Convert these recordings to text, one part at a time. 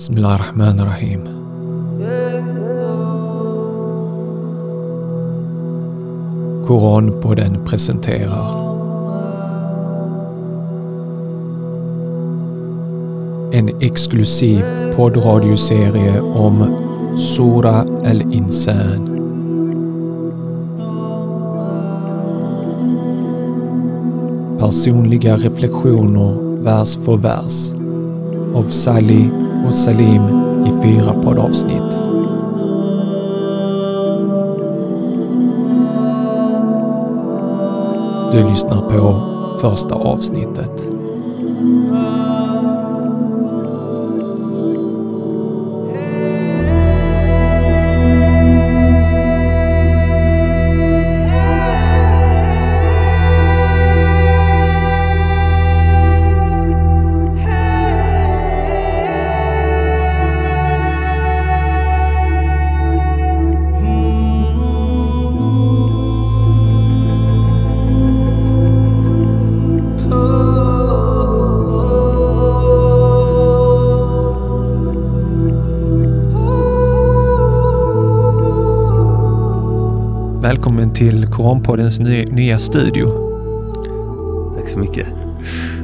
Bismillah ar-Rahman ar-Rahim. Koranpodden presenterar en exklusiv poddradioserie om Sura al-Insan. Personliga reflektioner vers för vers av Sally och Salim i fyra poddavsnitt. Du lyssnar på första avsnittet. Till Koranpoddens ny, nya studio. Tack så mycket.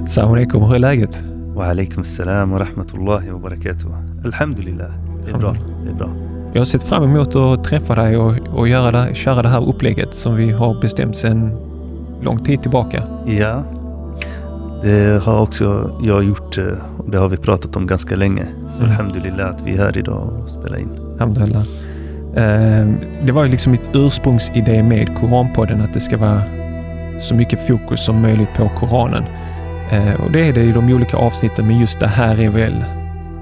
Salam alaikum, hur är läget? Wa alaikum salam wa rahmatullahi wa barakatuh. Alhamdulillah. Det är bra. Det är bra. Jag har sett fram emot att träffa dig och, och göra det, köra det här upplägget som vi har bestämt sedan lång tid tillbaka. Ja, det har också jag gjort eh, och det har vi pratat om ganska länge. Så Mm. alhamdulillah att vi är här idag och spelar in. Alhamdulillah. Ehm, det var ju liksom mitt ursprungsidé med Koranpodden att det ska vara så mycket fokus som möjligt på Koranen. Ehm, och det är det i de olika avsnitten, men just det här är väl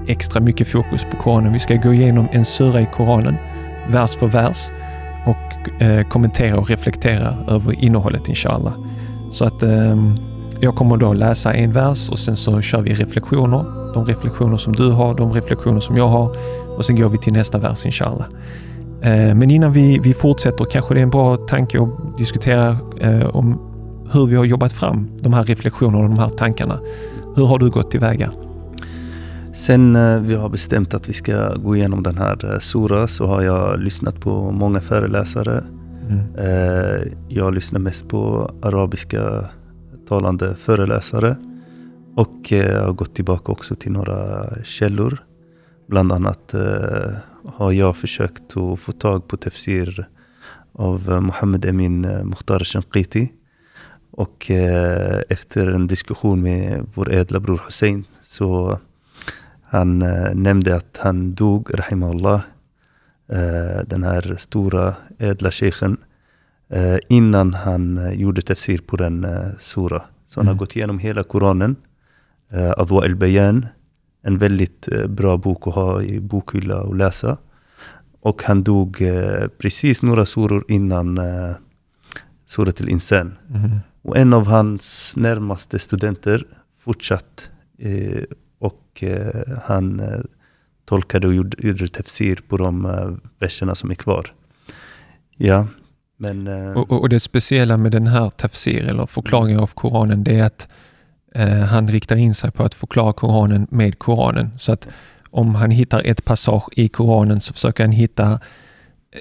extra mycket fokus på Koranen. Vi ska gå igenom en sura i Koranen, vers för vers och eh, kommentera och reflektera över innehållet inshallah. Så att eh, jag kommer då läsa en vers och sen så kör vi reflektioner. De reflektioner som du har, de reflektioner som jag har och sen går vi till nästa vers inshallah. Eh, Men innan vi, vi fortsätter kanske det är en bra tanke att diskutera eh, om hur vi har jobbat fram de här reflektionerna och de här tankarna. Hur har du gått tillväga? Sen eh, vi har bestämt att vi ska gå igenom den här sura så har jag lyssnat på många föreläsare. Mm. Jag lyssnar mest på arabiska talande föreläsare. Och har gått tillbaka också till några källor. Bland annat har jag försökt att få tag på tafsir av eh, Mohammed Emin eh, Mukhtar Shanqiti. Och eh, efter en diskussion med vår ädla bror Hussein så han nämnde att han dog, rahimahullah, den här stora ädla shejken, eh, innan han gjorde tafsir på den sura. Så han Mm. har gått igenom hela Koranen, Adwa al-Bayan, en väldigt eh, bra bok att ha i bokhylla och läsa. Och han dog eh, precis några suror innan Surat al-Insan. Mm. Och en av hans närmaste studenter fortsatt eh, och han tolkade och gjorde, gjorde tafsir på de verserna som är kvar. Ja, men... Och, och, det speciella med den här tafsir eller förklaringen av Koranen det är att han riktar in sig på att förklara Koranen med Koranen. Så att om han hittar ett passage i Koranen så försöker han hitta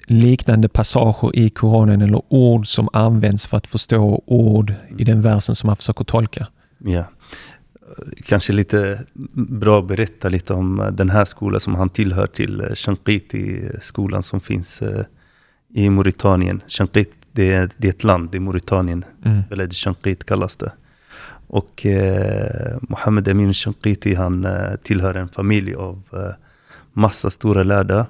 liknande passager i Koranen eller ord som används för att förstå ord i den versen som han försöker tolka. ja. Kanske lite bra att berätta lite om eh, den här skolan som han tillhör till, eh, Shanqiti-skolan som finns eh, i Mauritanien. Shanqit, det är, det är ett land, det är Mauritanien. Mm. Veled Shanqit kallas det. Och eh, Mohammed Amin Shanqiti han eh, tillhör en familj av eh, massa stora lärda.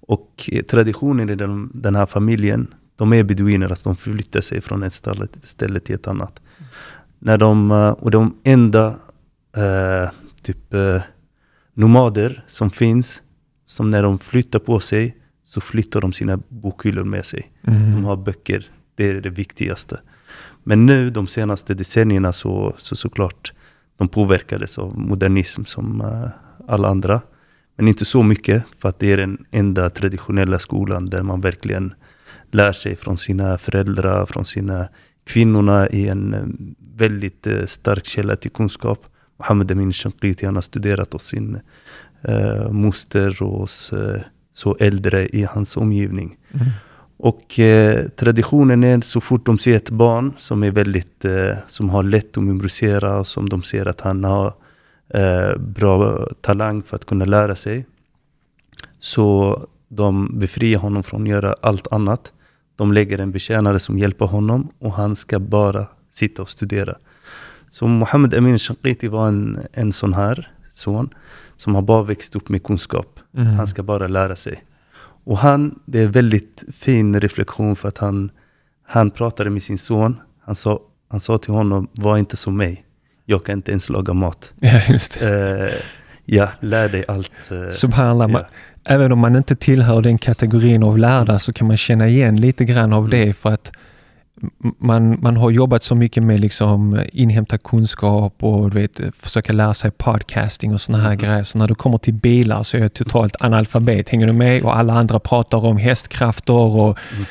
Och eh, traditionen i den, den här familjen, de är beduiner, att de förflyttar sig från ett ställe, ställe till ett annat. När de, eh, och de enda eh, typ eh, nomader som finns, som när de flyttar på sig, så flyttar de sina bokhyllor med sig. De Mm. har böcker, det är det viktigaste. Men nu de senaste decennierna så, så såklart de påverkades av modernism som uh, alla andra. Men inte så mycket, för att det är den enda traditionella skolan där man verkligen lär sig från sina föräldrar, från sina kvinnorna i en eh, väldigt uh, stark källa till kunskap. Mohammed Amin Shanqiti, han har studerat hos sin uh, moster och hos så äldre i hans omgivning. Mm. Och eh, traditionen är så fort de ser ett barn som är väldigt, eh, som har lätt att memorisera och som de ser att han har eh, bra talang för att kunna lära sig. Så de befriar honom från att göra allt annat. De lägger en betjänare som hjälper honom och han ska bara sitta och studera. Så Mohammed Amin Shanqiti var en, en sån här son som har bara växt upp med kunskap. Mm. Han ska bara lära sig. Och han, det är väldigt fin reflektion för att han, han pratade med sin son. Han sa, han sa till honom, var inte som mig. Jag kan inte ens laga mat. Ja, just det. Eh, ja, lär dig allt. Eh, Subhanallah. ja. Även om man inte tillhör den kategorin av lärda så kan man känna igen lite grann av Mm. det för att man, man har jobbat så mycket med liksom inhämta kunskap och vet, försöka lära sig podcasting och såna här Mm. grejer. Så när du kommer till bilar så är jag totalt analfabet. Hänger du med? Och alla andra pratar om hästkrafter och Mm.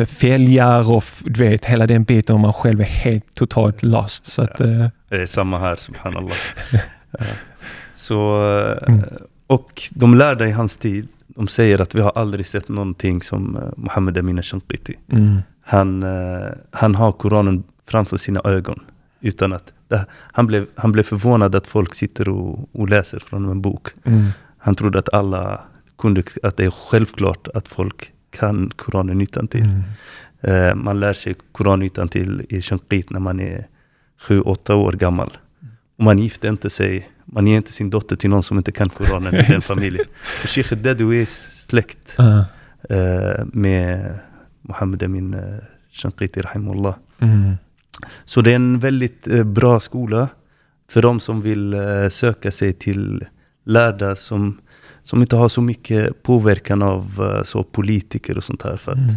eh, fälgar och du vet hela den biten och man själv är helt totalt lost. Så att, eh, Det är samma här, subhanallah. Ja. Så, eh, Mm. och de lärde i hans tid, de säger att vi har aldrig sett någonting som eh, Mohammed Amin Shanqiti. mm, Han, eh, han har Koranen framför sina ögon. Utan att, han, blev, han blev förvånad att folk sitter och, och läser från en bok. mm, Han trodde att alla kunde, att det är självklart att folk kan Koranen utan till. mm. Eh, man lär sig Koranen utan till i Shanqit när man är sju, åtta år gammal. Och man gifter inte sig, man ger inte sin dotter till någon som inte kan Koranen i den familjen. Sheikh Dedu är släkt Ah, eh, med Mohammed Amin eh, Shanqiti rahimullah. mm, Så det är en väldigt eh, bra skola för de som vill eh, söka sig till lärda som, som inte har så mycket påverkan av så politiker och sånt här. För att, mm.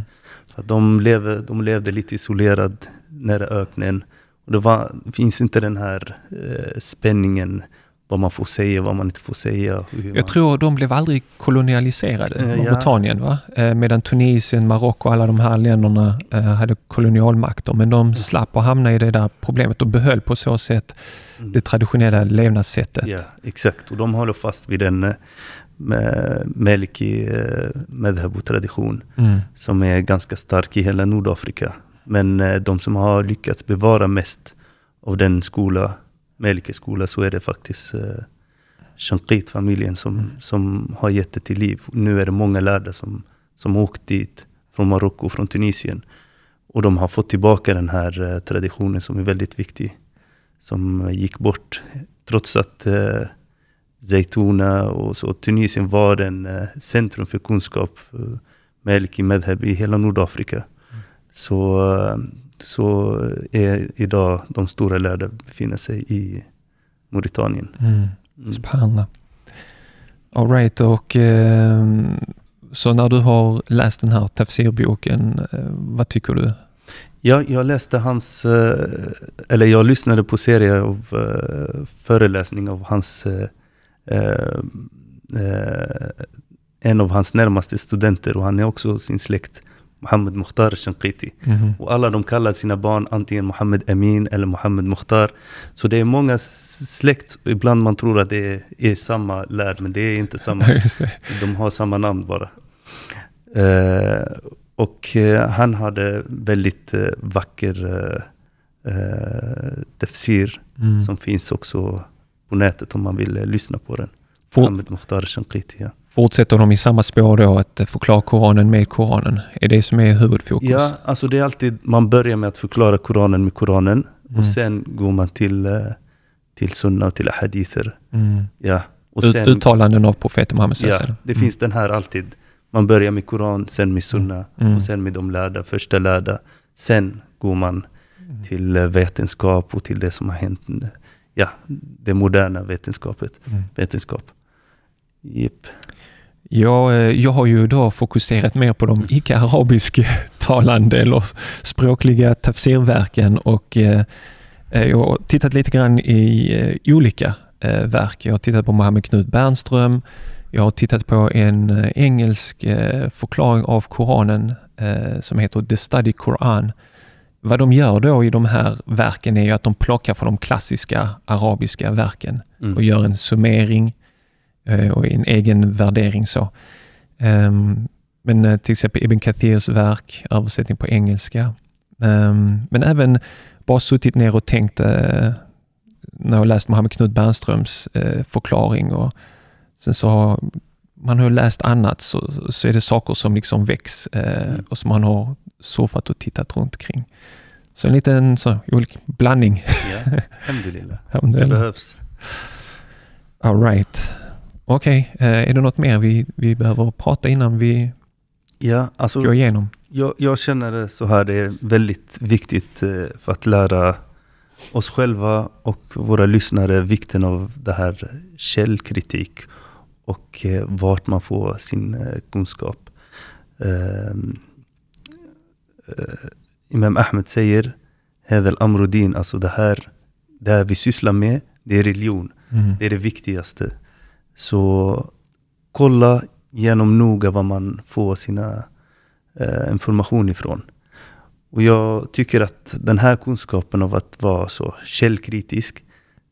för att de, lever, de levde lite isolerad nära öknen. Och det, var, finns inte den här eh, spänningen, vad man får säga, vad man inte får säga. och Jag man, tror de blev aldrig kolonialiserade, Eh, ja. Mauretanien. Va? Eh, medan Tunisien, Marocko och alla de här länderna eh, hade kolonialmakter. Men de slapp att hamna i det där problemet och behöll på så sätt Mm. det traditionella levnadssättet. Ja, exakt. Och de håller fast vid en eh, Melki medhab och tradition. Mm. som är ganska stark i hela Nordafrika. Men de som har lyckats bevara mest av den skola, Melike skola, så är det faktiskt eh, Shanqit-familjen som, Mm. som har gett det till liv. Nu är det många lärda som, som åkt dit från Marocko och från Tunisien. Och de har fått tillbaka den här eh, traditionen som är väldigt viktig. Som gick bort. Trots att eh, Zaytuna och så Tunisien var en eh, centrum för kunskap för Maliki Medheb i hela Nordafrika. Så, eh, så är idag de stora lärda befinner sig i Mauritanien. Mm. Mm. Subhanallah. All right, och eh, så när du har läst den här tafsirboken, eh, vad tycker du? Ja, jag läste hans, eh, eller jag lyssnade på serie av eh, föreläsning av hans, eh, en av hans närmaste studenter och han är också sin släkt, Mohammed Mukhtar Shanqiti. Mhm. Och alla de kallar sina barn antingen Mohammed Amin eller Mohammed Mukhtar. Så det är många släkt, ibland man tror att det är, är samma lärd, men det är inte samma. De har samma namn bara. Eh, och eh, han hade väldigt eh, vacker eh, tafsir Mm. som finns också på nätet om man vill lyssna på den. For, Mohammed Mukhtar Shanqiti. Ja. Fortsätter de i samma spår då, att förklara Koranen med Koranen? Är det som är huvudfokus? ja, alltså det är alltid, man börjar med att förklara Koranen med Koranen Mm. och sen går man till, eh, till sunna och till hadither. Mm. Ja. Och sen, uttalanden av profeten Muhammed ja, det wasallam. finns den här alltid. Man börjar med Koran, sen med sunna Mm. och sen med de lärda, första lärda. Sen går man Mm. till eh, vetenskap och till det som har hänt. Ja, det moderna vetenskapet. Mm. Vetenskap. Jipp. Jag, eh, jag har ju då fokuserat mer på de icke-arabisktalande eller språkliga tafsirverken och eh, eh, jag har tittat lite grann i olika verk. Jag har tittat på Mohammed Knut Bernström. Jag har tittat på en engelsk förklaring av Koranen som heter The Study Quran. vad de gör då i de här verken är ju att de plockar från de klassiska arabiska verken Mm. och gör en summering och en egen värdering. så. Ehm, men eh, till exempel Ibn Kathirs verk, översättning på engelska. Ehm, men även bara suttit ner och tänkt eh, när jag läst Mohammed Knut Bernströms eh, förklaring och sen så har man har läst annat så, så är det saker som liksom väcks eh, Mm. och som man har surfat och tittat runt kring. Så en liten så, olika blandning. Ja, alhamdulillah. Det behövs. All right. Okej, eh, är det något mer vi, vi behöver prata innan vi Ja, alltså går igenom? jag, jag känner det så här, det är väldigt viktigt eh, för att lära oss själva och våra lyssnare vikten av det här källkritik och eh, vart man får sin kunskap. Ehm, eh, Imam Ahmed säger Hedel Amrudin, alltså det här, det här vi sysslar med, det är religion. Mm. Det är det viktigaste. Så kolla igenom noga vad man får sina eh, information ifrån. Och jag tycker att den här kunskapen av att vara så källkritisk,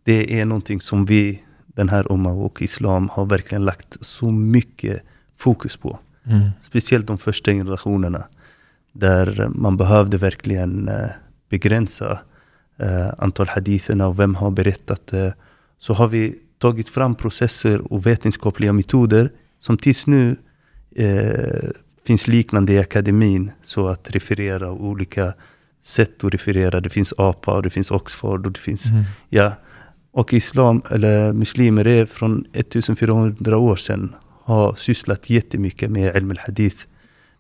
det är någonting som vi, den här Umma och Islam, har verkligen lagt så mycket fokus på. Mm. Speciellt de första generationerna. Där man behövde verkligen eh, begränsa eh, antal haditherna och vem har berättat det. Så har vi tagit fram processer och vetenskapliga metoder som tills nu eh, finns liknande i akademin. Så att referera olika sätt att referera. Det finns APA, och det finns Oxford och det finns Mm. Ja, och islam, eller muslimer är från 1400 år sedan har sysslat jättemycket med ilm al-hadith.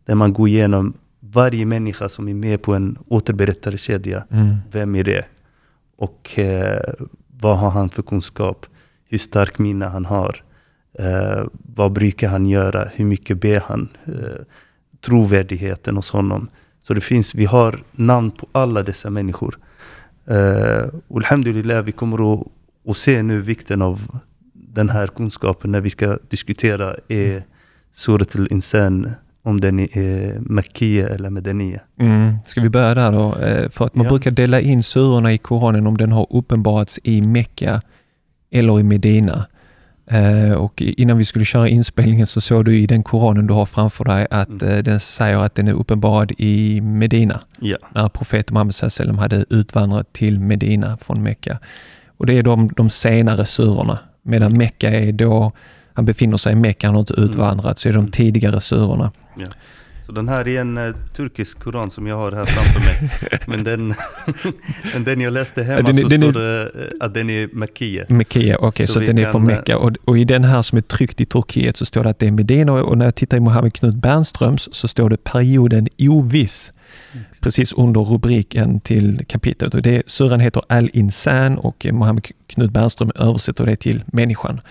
Där man går igenom varje människa som är med på en återberättarkedja. Mm. Vem är det? Och eh, vad har han för kunskap? Hur stark minne han har? Eh, vad brukar han göra? Hur mycket ber han? Eh, trovärdigheten hos honom. Så det finns, vi har namn på alla dessa människor. Eh, och alhamdulillah, vi kommer att, att se nu vikten av den här kunskapen när vi ska diskutera är Surat al-Insan, om den är Makkiya eller Medaniya. Mm. Ska vi börja där då? Eh, För att man Ja. brukar dela in surorna i Koranen om den har uppenbarats i Mekka eller i Medina. Eh, Och innan vi skulle köra inspelningen så såg du i den Koranen du har framför dig att Mm. eh, den säger att den är uppenbarad i Medina. Ja, när profeten Muhammed sallam hade utvandrat till Medina från Mekka. Och det är de, de senare surorna. Medan Mekka är då, han befinner sig i Mekka, han har inte Mm. utvandrat, så är de Mm. tidigare surorna. Så den här är en eh, turkisk koran som jag har här framför mig. Men den, men den jag läste hemma Den så den är- står det eh, att den är Makkiya. Mekkia, okej, Så så, vi den är från eh, Mekka. Och, och i den här som är tryckt i Turkiet så står det att det är Medina och när jag tittar i Mohammed Knut Bernströms så står det perioden oviss. Precis under rubriken till kapitlet. Och det, suran heter Al-Insan och Mohammed Knut Bernström översätter det till människan.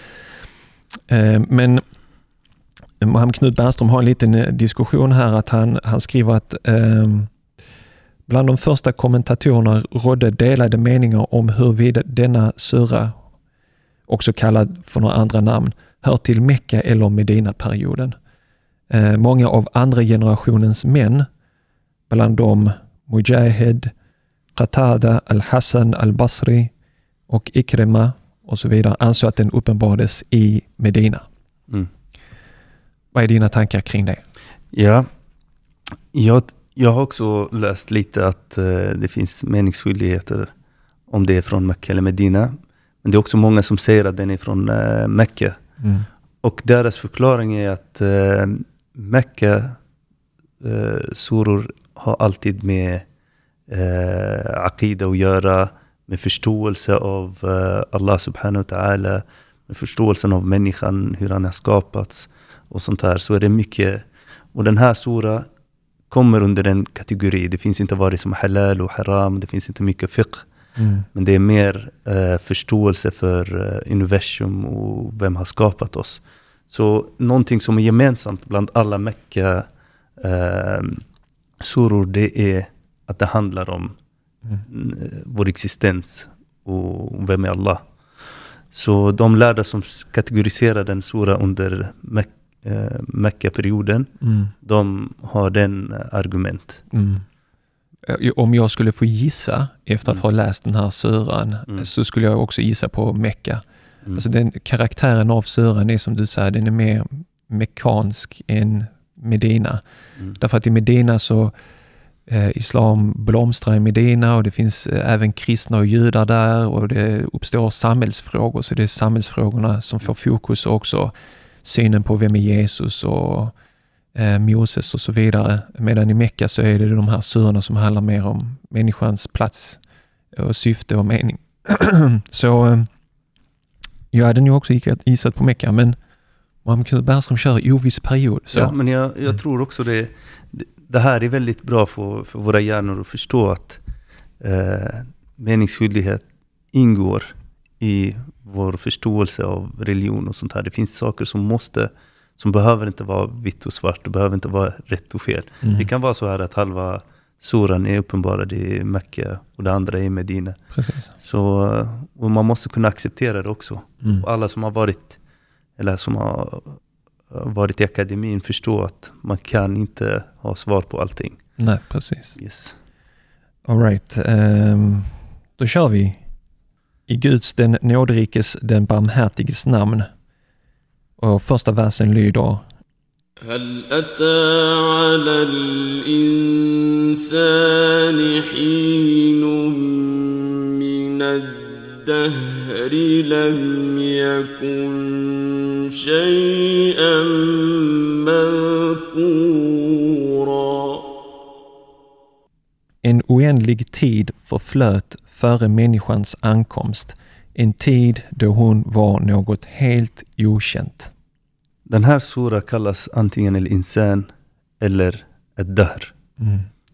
Eh, Men Mohammed Knut Bernström har en liten eh, diskussion här att han, han skriver att eh, bland de första kommentatorerna rådde delade meningar om huruvida denna sura, också kallad för några andra namn, hör till Mecka eller Medina-perioden. Eh, många av andra generationens män, bland dem Mujahid, Qatada, Al-Hassan, Al-Basri och Ikrima och så vidare, ansåg att den uppenbarades i Medina. Mm. Vad är dina tankar kring det? Ja, jag, jag har också läst lite att eh, det finns meningsskiljaktigheter om det är från Mecka eller Medina. Men det är också många som säger att den är från eh, Mecka. Mm. Och deras förklaring är att eh, Mecka eh, suror har alltid med eh, Aqida att göra, med förståelse av eh, Allah subhanahu wa ta'ala, med förståelsen av människan, hur han har skapats och sånt här. Så är det mycket. Och den här sura kommer under en kategori. Det finns inte vare som halal och haram, det finns inte mycket fiqh. Mm. Men det är mer eh, förståelse för eh, universum och vem har skapat oss. Så någonting som är gemensamt bland alla Mecka eh, suror, det är att det handlar om Mm. eh, vår existens och vem är Allah. Så de lärda som kategoriserar den sura under Mek- eh, Mecka-perioden, Mm. de har den eh, argument. Mm. eh, om jag skulle få gissa efter att Mm. ha läst den här suran Mm. så skulle jag också gissa på Mecka. Mm. Alltså den karaktären av suran är som du säger, den är mer mekansk än Medina. Mm. Därför att i Medina så eh, Islam blomstrar i Medina och det finns eh, även kristna och judar där och det uppstår samhällsfrågor. Så det är samhällsfrågorna som får fokus också synen på vem är Jesus och eh, Moses och så vidare. Medan i Mecka så är det de här surorna som handlar mer om människans plats och syfte och mening. så eh, jag hade nog också gissat- på Mecka men Mohammed Bergström kör i oviss period. Så. Ja, men jag, jag Mm. tror också det, det här är väldigt bra för, för våra hjärnor att förstå att eh, meningsskyldighet ingår i vår förståelse av religion och sånt här. Det finns saker som måste, som behöver inte vara vitt och svart, det behöver inte vara rätt och fel. Mm, Det kan vara så här att halva suran är uppenbarad i Mecka och det andra är i Medina. Precis. Så, och man måste kunna acceptera det också. Mm. Och alla som har varit, eller som har varit i akademin förstår att man kan inte ha svar på allting. Nej, precis. Yes. All right. ehm, då kör vi. I Guds, den nåderikes, den barmhärtiges namn. Och första versen lyder هل أتى على الإنسان حين من الدهر لم يكن شيئا مذكورا En oändlig tid förflöt före människans ankomst. En tid då hon var något helt okänt. Den här sura kallas antingen El Insan eller Ett Dahr.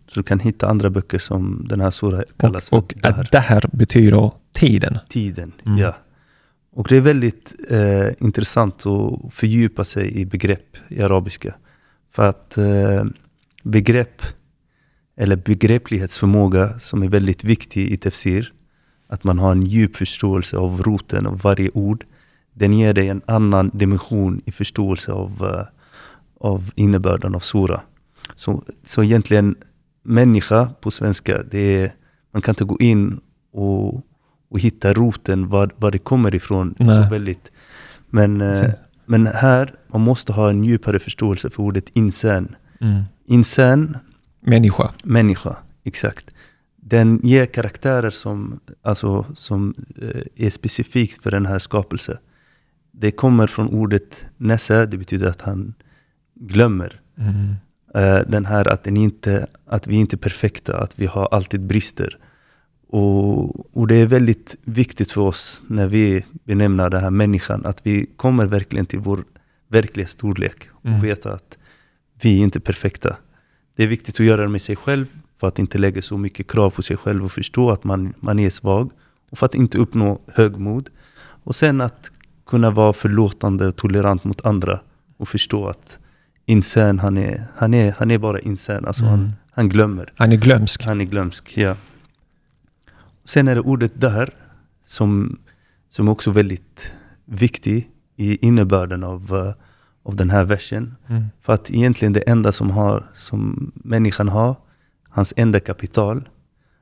Så du kan hitta andra böcker som den här sura kallas Och, för Dahr. att det här betyder tiden. Tiden, Mm. ja. Och det är väldigt eh, intressant att fördjupa sig i begrepp i arabiska. För att eh, begrepp, eller begreplighetsförmåga som är väldigt viktig i tafsir, att man har en djup förståelse av roten av varje ord, den ger dig en annan dimension i förståelse av, eh, av innebörden av sura. Så, så egentligen, människa på svenska, det är, man kan inte gå in och, och hitta roten, var, var det kommer ifrån. Nej. Så väldigt. Men, eh, Precis. men här, man måste ha en djupare förståelse för ordet insan. Mm. Insan, Människa. människa, exakt. Den ger karaktärer som, alltså, som eh, är specifikt för den här skapelsen. Det kommer från ordet nessa, det betyder att han glömmer. Mm. Eh, den här att, den inte, att vi inte är perfekta, att vi har alltid brister. Och, och det är väldigt viktigt för oss när vi benämner den här människan, att vi kommer verkligen till vår verkliga storlek och Mm. veta att vi är inte perfekta. Det är viktigt att göra det med sig själv för att inte lägga så mycket krav på sig själv och förstå att man, man är svag. Och för att inte uppnå högmod. Och sen att kunna vara förlåtande och tolerant mot andra och förstå att insan, han är, han är, han är bara insan, alltså Mm. han, han glömmer. Han är glömsk. Han är glömsk, ja. Sen är det ordet där som, som också är väldigt viktig i innebörden av, eh, av den här versen. Mm. För att egentligen det enda som, har, som människan har, hans enda kapital,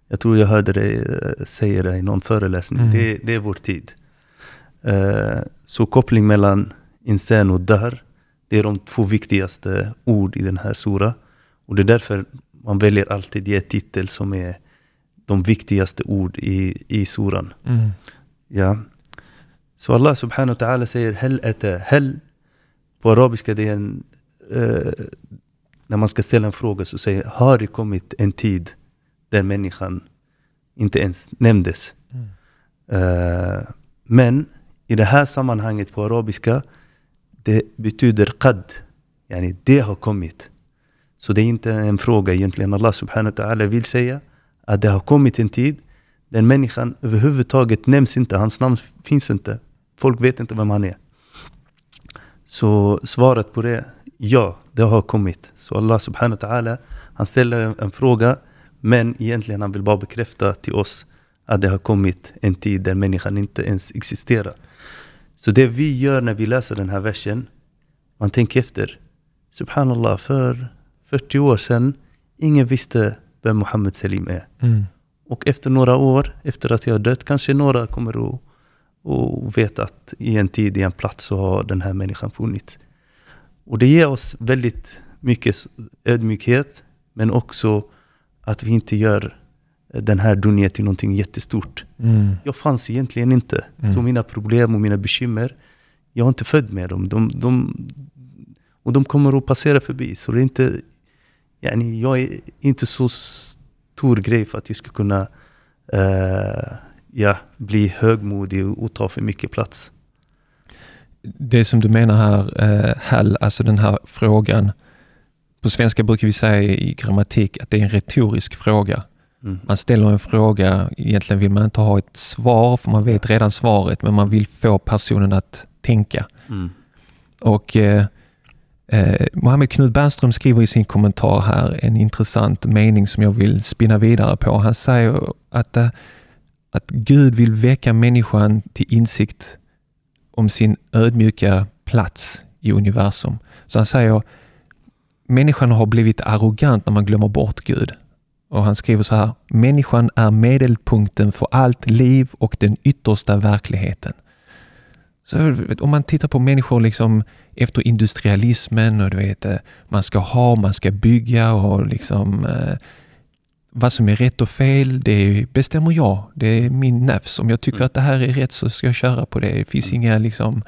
jag tror jag hörde dig eh, säga det i någon föreläsning, Mm. det, det är vår tid. Eh, så koppling mellan insan och där, det är de två viktigaste ord i den här sura. Och det är därför man väljer alltid ge titel som är de viktigaste ord i, i suran. Mm. Ja. Så Allah subhanahu wa ta'ala säger hel ata. Hel på arabiska det är en, eh, när man ska ställa en fråga så säger har det kommit en tid där människan inte ens nämndes. Mm. Eh, men i det här sammanhanget på arabiska det betyder qad. Yani det har kommit. Så det är inte en fråga egentligen. Allah subhanahu wa ta'ala vill säga att det har kommit en tid den människan överhuvudtaget nämns inte. Hans namn finns inte. Folk vet inte vem han är. Så svaret på det, ja, det har kommit. Så Allah subhanahu wa ta'ala, han ställer en, fråga, men egentligen han vill bara bekräfta till oss att det har kommit en tid där människan inte ens existerar. Så det vi gör när vi läser den här versen, man tänker efter. Subhanallah, för 40 år sedan, ingen visste vem Mohammed Selim är. Mm. Och efter några år, efter att jag har dött, kanske några kommer att och veta att i en tid, i en plats, så har den här människan funnits. Och det ger oss väldigt mycket ödmjukhet, men också att vi inte gör den här dunja till någonting jättestort. Mm. Jag fanns egentligen inte. Mm. Så mina problem och mina bekymmer, jag har inte född med dem. De, de, och de kommer att passera förbi. Så det är inte, yani, jag är inte så stor grej för att jag ska kunna eh, ja, bli högmodig och, ta för mycket plats. Det som du menar här, eh, Hall, alltså den här frågan. På svenska brukar vi säga i grammatik att det är en retorisk fråga. Mm. Man ställer en fråga, egentligen vill man inte ha ett svar, för man vet redan svaret, men man vill få personen att tänka. Mm. Och eh, eh, Mohammed Knud Bernström skriver i sin kommentar här en intressant mening som jag vill spinna vidare på. Han säger att, eh, att Gud vill väcka människan till insikt om sin ödmjuka plats i universum. Så han säger människan har blivit arrogant när man glömmer bort Gud. Och han skriver så här, människan är medelpunkten för allt liv och den yttersta verkligheten. Så om man tittar på människor liksom efter industrialismen och du vet, eh, man ska ha, man ska bygga och liksom eh, vad som är rätt och fel, det bestämmer jag. Det är min nafs. Om jag tycker Mm. att det här är rätt så ska jag köra på det. Det finns inga liksom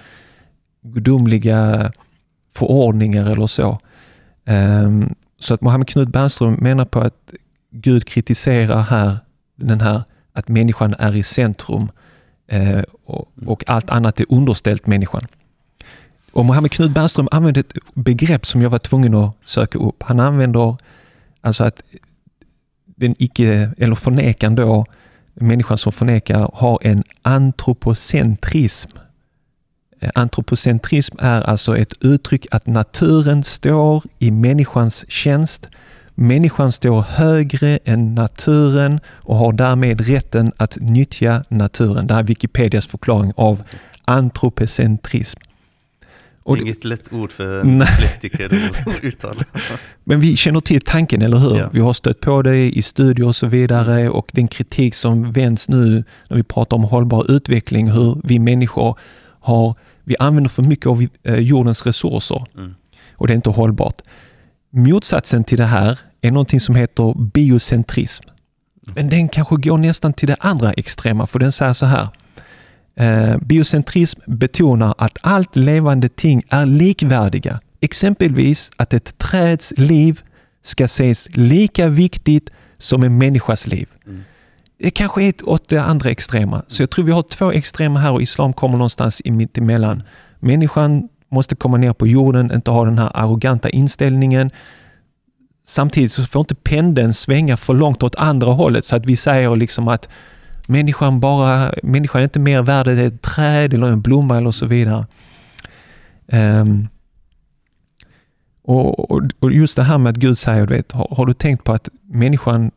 gudomliga förordningar eller så. Ehm, så att Mohammed Knud Bernström menar på att Gud kritiserar här den här att människan är i centrum eh, och, och allt annat är underställt människan. Och Mohammed Knud Bernström använder ett begrepp som jag var tvungen att söka upp. Han använder alltså att den icke, eller förnekan då, människan som förnekar har en antropocentrism. Eh, antropocentrism är alltså ett uttryck att naturen står i människans tjänst. Människan står högre än naturen och har därmed rätten att nyttja naturen. Det här är Wikipedias förklaring av antropocentrism. Och det- Inget lätt ord för en dyslektiker att uttala. Men vi känner till tanken, eller hur? Ja. Vi har stött på det i studier och så vidare och den kritik som vänds nu när vi pratar om hållbar utveckling, hur vi människor har, vi använder för mycket av eh, jordens resurser Mm. och det är inte hållbart. Motsatsen till det här är någonting som heter biocentrism. Men den kanske går nästan till det andra extrema, för den säger så här. Eh, biocentrism betonar att allt levande ting är likvärdiga. Exempelvis att ett träds liv ska ses lika viktigt som en människas liv. Mm. Det kanske är ett åt det andra extrema. Så jag tror vi har två extrema här och islam kommer någonstans i mittemellan. Människan måste komma ner på jorden, inte ha den här arroganta inställningen. Samtidigt så får inte pendeln svänga för långt åt andra hållet så att vi säger liksom att människan bara, människan är inte mer värd än ett träd eller en blomma eller så vidare. Ehm, och, och, och just det här med att Gud säger, du vet, har, har du tänkt på att människan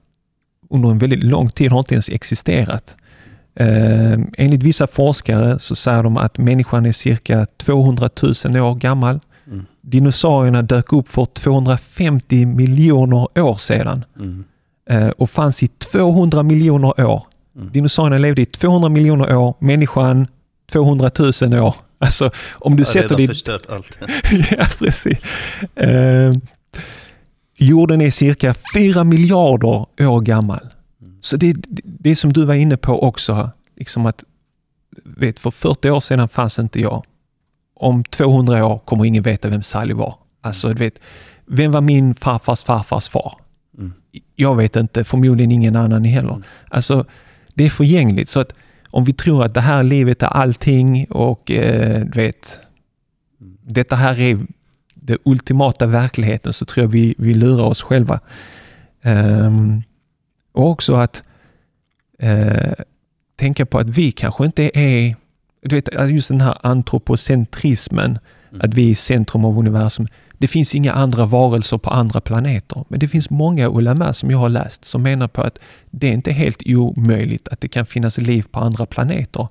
under en väldigt lång tid har inte ens existerat? Ehm, enligt vissa forskare så säger de att människan är cirka 200 000 år gammal. Mm. Dinosaurierna dök upp för 250 miljoner år sedan Mm. eh, och fanns i 200 miljoner år. Mm. Dinosaurierna levde i 200 miljoner år, människan 200 000 år. Alltså om du Jag sätter dig... förstört allt. ja, precis. Eh, jorden är cirka 4 miljarder år gammal. Mm. Så det, det som du var inne på också, liksom att vet, för 40 år sedan fanns inte jag. Om 200 år kommer ingen veta vem Sally var. Alltså, du vet, vem var min farfars farfars far? Mm. Jag vet inte, förmodligen ingen annan heller. Mm. Alltså, det är förgängligt. Så att om vi tror att det här livet är allting och eh, du vet, detta här är den ultimata verkligheten så tror jag vi, vi lurar oss själva. Ehm, och också att eh, tänka på att vi kanske inte är, du vet, just den här antropocentrismen, Mm. att vi är centrum av universum. Det finns inga andra varelser på andra planeter, men det finns många ulama som jag har läst som menar på att det är inte helt omöjligt att det kan finnas liv på andra planeter.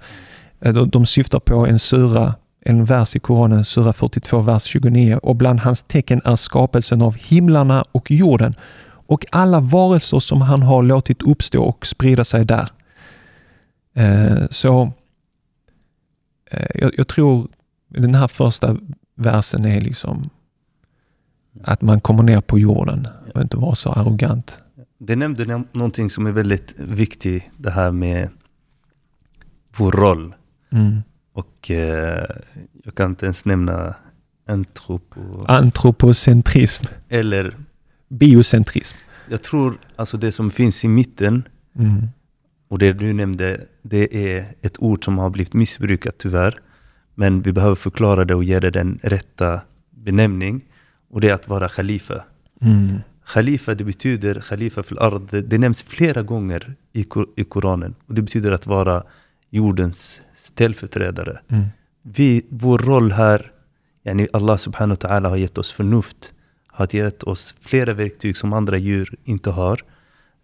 Eh, de, syftar på en sura, en vers i Koranen, sura 42, vers 29. Och bland hans tecken är skapelsen av himlarna och jorden och alla varelser som han har låtit uppstå och sprida sig där. Eh, så eh, jag, jag tror den här första versen är liksom att man kommer ner på jorden och inte vara så arrogant. Det nämnde nå- någonting som är väldigt viktigt, det här med vår roll. Mm. Och eh, jag kan inte ens nämna antropo... Antropocentrism, Eller biocentrism. jag tror alltså det som finns i mitten Mm. och det du nämnde, det är ett ord som har blivit missbrukat tyvärr. Men vi behöver förklara det och ge det den rätta benämning. Och det är att vara khalifa. Mm. Khalifa, det betyder khalifa fil ard. Det, det nämns flera gånger i, Kor- i Koranen. Och det betyder att vara jordens ställföreträdare. Mm. Vi, vår roll här, yani Allah subhanahu wa ta'ala har gett oss förnuft. Har gett oss flera verktyg som andra djur inte har.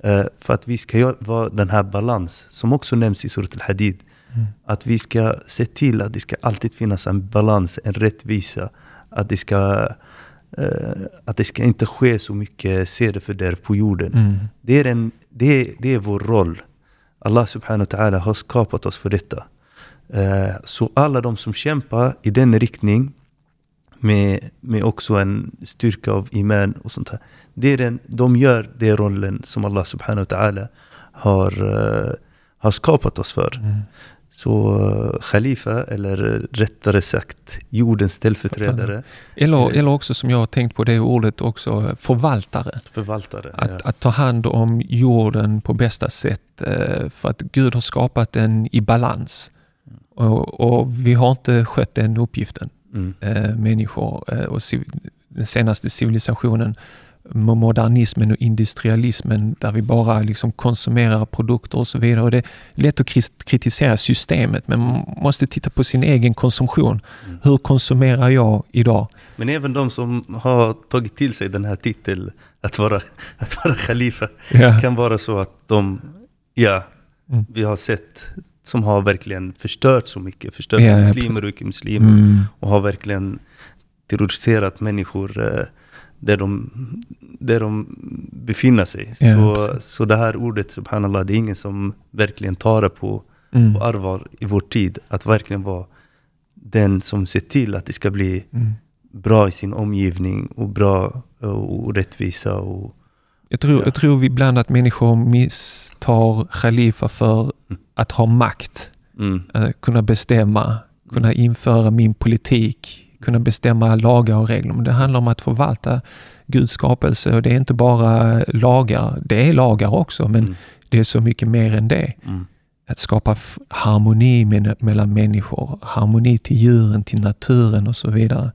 Eh, för att vi ska vara den här balans, som också nämns i Surat al-Hadid. Mm. Att vi ska se till att det ska alltid finnas en balans, en rättvisa. Att det ska, att det ska inte ske så mycket sedelfördärv på jorden. Mm. Det är, en, det, är, det är vår roll. Allah subhanahu wa ta'ala har skapat oss för detta. Eh, så alla de som kämpar i den riktning med, med också en styrka av iman och sånt här. Det är den, de gör den rollen som Allah subhanahu wa ta'ala har, eh, har skapat oss för. Mm. Så eh, Khalifa, eller rättare sagt jordens ställföreträdare, Eller, eller också som jag har tänkt på det ordet också, förvaltare. förvaltare. Att, ja. att ta hand om jorden på bästa sätt eh, för att Gud har skapat den i balans. Och, och vi har inte skött den uppgiften, Mm. eh, människor eh, och den senaste civilisationen, modernismen och industrialismen där vi bara liksom konsumerar produkter och så vidare. Och det är lätt att kritisera systemet men man måste titta på sin egen konsumtion. Mm. Hur konsumerar jag idag? Men även de som har tagit till sig den här titeln, att vara, att vara khalifa, Ja. kan vara så att de, ja, Mm. vi har sett som har verkligen förstört så mycket, förstört Ja, ja, muslimer och icke-muslimer Mm. och har verkligen terroriserat människor eh, där de, där de befinner sig. Ja, så, precis. så det här ordet, subhanallah, det är ingen som verkligen tar det på, Mm. på allvar i vår tid. Att verkligen vara den som ser till att det ska bli Mm. bra i sin omgivning och bra och rättvisa. Och, Jag tror, Ja. jag tror vi ibland att människor misstar khalifa för att ha makt. mm, Eh, kunna bestämma, kunna införa min politik, kunna bestämma lagar och regler. Men det handlar om att förvalta Guds skapelse och det är inte bara lagar. Det är lagar också, men mm, det är så mycket mer än det. mm. Att skapa harmoni med, mellan människor, harmoni till djuren, till naturen och så vidare.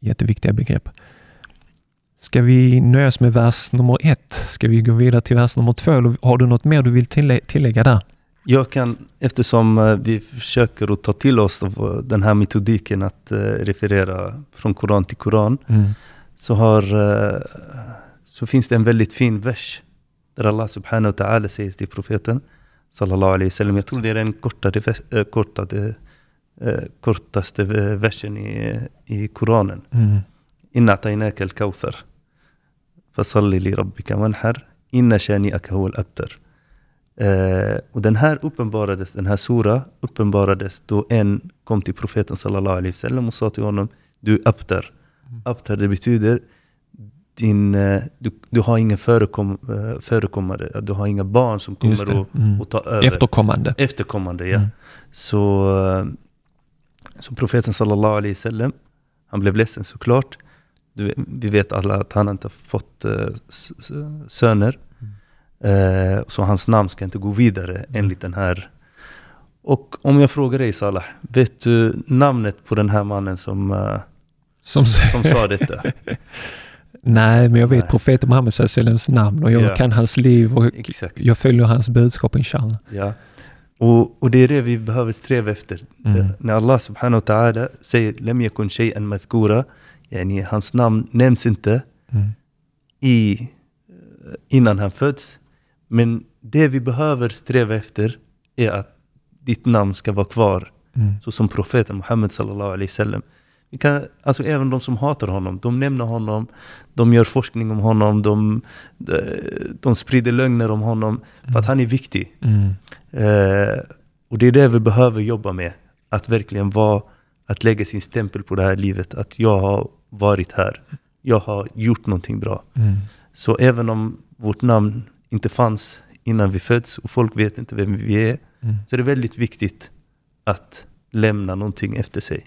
Jätteviktiga begrepp. Ska vi nöja oss med vers nummer ett? Ska vi gå vidare till vers nummer två? Har du något mer du vill tillä- tillägga där? Jag kan, eftersom eh, vi försöker att ta till oss eh, den här metodiken att eh, referera från Koran till Koran, mm. så, har, så finns det en väldigt fin vers där Allah subhanahu wa ta'ala säger till profeten, sallallahu alaihi wasallam, jag tror det är den kortade, kortade, kortaste versen i, i Koranen. Mm. Inna atainaka al-kauthar, fasalli li rabbika manhar. inna shani'aka huwa al-abtar. Eh, och den här uppenbarades, den här sura uppenbarades då en kom till profeten sallallahu alaihi wasallam och sa till honom Du är abtar. Mm. Abtar det betyder din, eh, du, du har ingen förekom, eh, förekommare, du har inga barn som kommer att, Mm. att ta över. Efterkommande. Efterkommande, ja. Mm. Så, eh, så profeten sallallahu alaihi wasallam, han blev ledsen såklart. Du, vi vet alla att han inte fått s- s- söner. Eh, så hans namn ska inte gå vidare enligt den här. Och om jag frågar dig Salah, vet du namnet på den här mannen som, eh, Som, som sa detta? Nej, men jag vet Nej. profeten Muhammed Salems namn och jag Ja. kan hans liv och Exakt. jag följer hans budskap inshallah. Ja. Och, och det är det vi behöver sträva efter. Mm. När Allah subhanahu wa ta'ala säger Lem yakun shay'an madhkura, yani hans namn nämns inte Mm. i, eh, innan han föds. Men det vi behöver sträva efter är att ditt namn ska vara kvar. Mm. Så som profeten Muhammed sallallahu alaihi wasallam. Vi kan, alltså även de som hatar honom, de nämner honom, de gör forskning om honom, de, de, de sprider lögner om honom, för att han är viktig. Mm. Eh, och det är det vi behöver jobba med. Att verkligen vara, att lägga sin stämpel på det här livet. Att jag har varit här. Jag har gjort någonting bra. Mm. Så även om vårt namn inte fanns innan vi föds och folk vet inte vem vi är. Mm. Så är det väldigt viktigt att lämna någonting efter sig.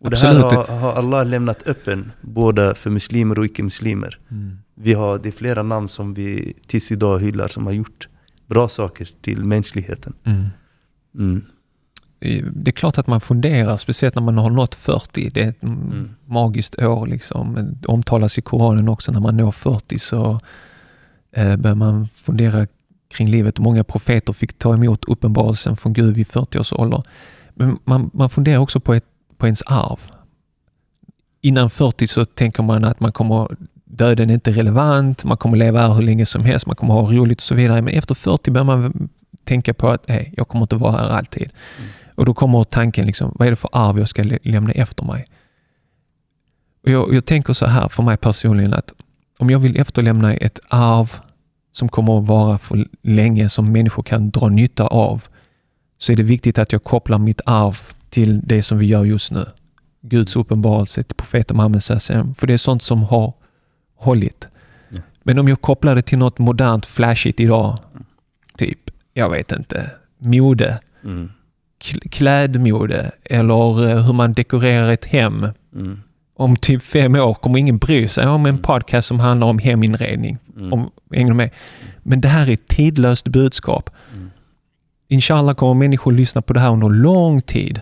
Och det här Absolut. har, har Allah lämnat öppen, både för muslimer och icke-muslimer. Mm. Vi har, det är flera namn som vi tills idag hyllar som har gjort bra saker till mänskligheten. Mm. Mm. Det är klart att man funderar, speciellt när man har nått 40. Det är ett Mm. magiskt år. Liksom. Det omtalas i Koranen också, när man når 40 så eh, börjar man fundera kring livet. Många profeter fick ta emot uppenbarelsen från Gud vid 40 års ålder. Men man, man funderar också på, ett, på ens arv. Innan 40 så tänker man att man kommer, döden är inte relevant, man kommer leva här hur länge som helst, man kommer ha roligt och så vidare. Men efter 40 börjar man tänka på att hey, jag kommer inte vara här alltid. Och då kommer tanken, liksom, vad är det för arv jag ska lä- lämna efter mig? Och jag, jag tänker så här för mig personligen att om jag vill efterlämna ett arv som kommer att vara för länge, som människor kan dra nytta av, så är det viktigt att jag kopplar mitt arv till det som vi gör just nu. Guds uppenbarelse till profeten Muhammed för det är sånt som har hållit. Ja. Men om jag kopplar det till något modernt, flashigt idag, typ, jag vet inte, mode, Mm. kl- klädmode eller eh, hur man dekorerar ett hem. Mm. Om typ fem år kommer ingen bry sig om en podcast som handlar om heminredning. Mm. Om, med? Men det här är ett tidlöst budskap. Mm. Inshallah kommer människor lyssna på det här under lång tid.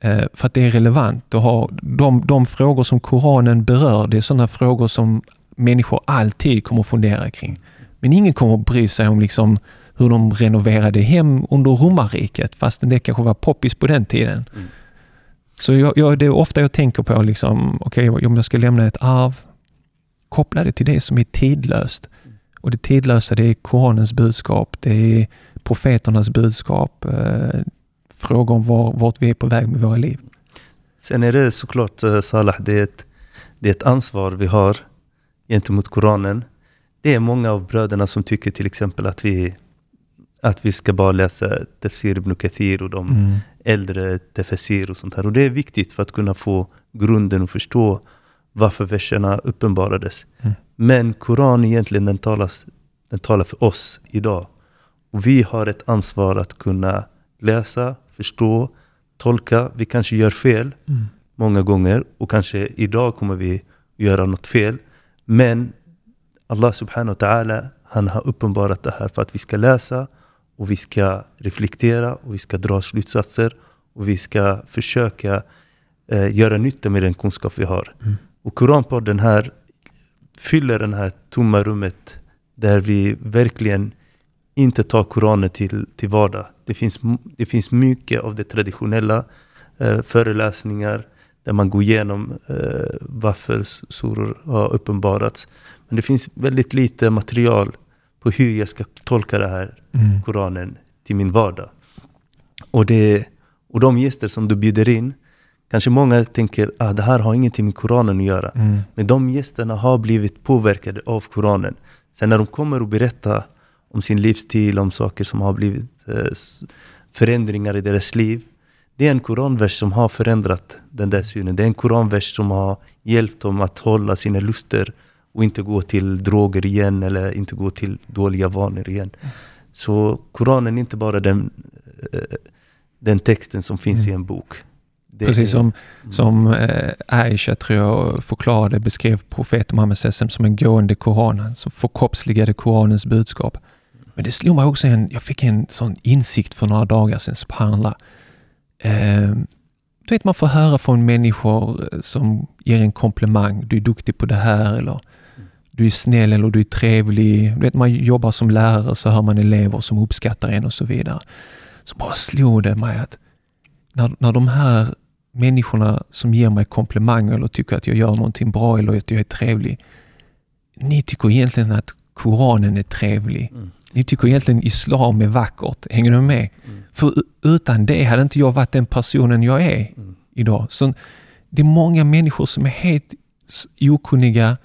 Eh, för att det är relevant. Och har de, de frågor som Koranen berör, det är sådana frågor som människor alltid kommer att fundera kring. Men ingen kommer att bry sig om liksom hur de renoverade hem under romarriket, fastän det kanske var poppis på den tiden. Mm. Så jag, jag, det är ofta jag tänker på, liksom, okej, om jag ska lämna ett arv, koppla det till det som är tidlöst. Och det tidlösa, det är Koranens budskap, det är profeternas budskap, eh, frågor om var, vart vi är på väg med våra liv. Sen är det såklart eh, Salah, det är, ett, det är ett ansvar vi har gentemot Koranen. Det är många av bröderna som tycker till exempel att vi, att vi ska bara läsa Tafsir ibn Kathir och de Mm. äldre tefsir och sånt här. Och det är viktigt för att kunna få grunden och förstå varför verserna uppenbarades. Mm. Men Koran egentligen, den talar, den talar för oss idag. Och vi har ett ansvar att kunna läsa, förstå, tolka. Vi kanske gör fel Mm. många gånger och kanske idag kommer vi göra något fel. Men Allah subhanahu wa ta'ala, han har uppenbarat det här för att vi ska läsa och vi ska reflektera och vi ska dra slutsatser och vi ska försöka eh, göra nytta med den kunskap vi har. Mm. Och Koranpodden här fyller det här tomma rummet där vi verkligen inte tar Koranen till, till vardag. Det finns, det finns mycket av det traditionella, eh, föreläsningar där man går igenom eh, varför suror har uppenbarats. Men det finns väldigt lite material på hur jag ska tolka det här Mm. Koranen till min vardag. Och, det, och de gäster som du bjuder in, kanske många tänker att ah, det här har ingenting med Koranen att göra. Mm. Men de gästerna har blivit påverkade av Koranen. Sen när de kommer och berättar om sin livsstil, om saker som har blivit eh, förändringar i deras liv. Det är en koranvers som har förändrat den där synen. Det är en koranvers som har hjälpt dem att hålla sina luster och inte gå till droger igen eller inte gå till dåliga vanor igen. Så Koranen är inte bara den, eh, den texten som finns i en bok. Det Precis som, som eh, Aisha tror jag förklarade, beskrev profeten Muhammed som en gående Koran, som förkroppsligade Koranens budskap. Men det slog mig också, en, jag fick en sån insikt för några dagar sedan, subhanallah. Eh, du vet, man får höra från människor eh, som ger en komplimang. Du är duktig på det här eller du är snäll eller du är trevlig. Du vet, man jobbar som lärare så hör man elever som uppskattar en och så vidare. Så bara slog det mig att när, när de här människorna som ger mig komplimanger eller tycker att jag gör någonting bra eller att jag är trevlig. Ni tycker egentligen att Koranen är trevlig. Mm. Ni tycker egentligen Islam är vackert. Hänger du med? Mm. För utan det hade inte jag varit den personen jag är Mm. idag. Så det är många människor som är helt okunniga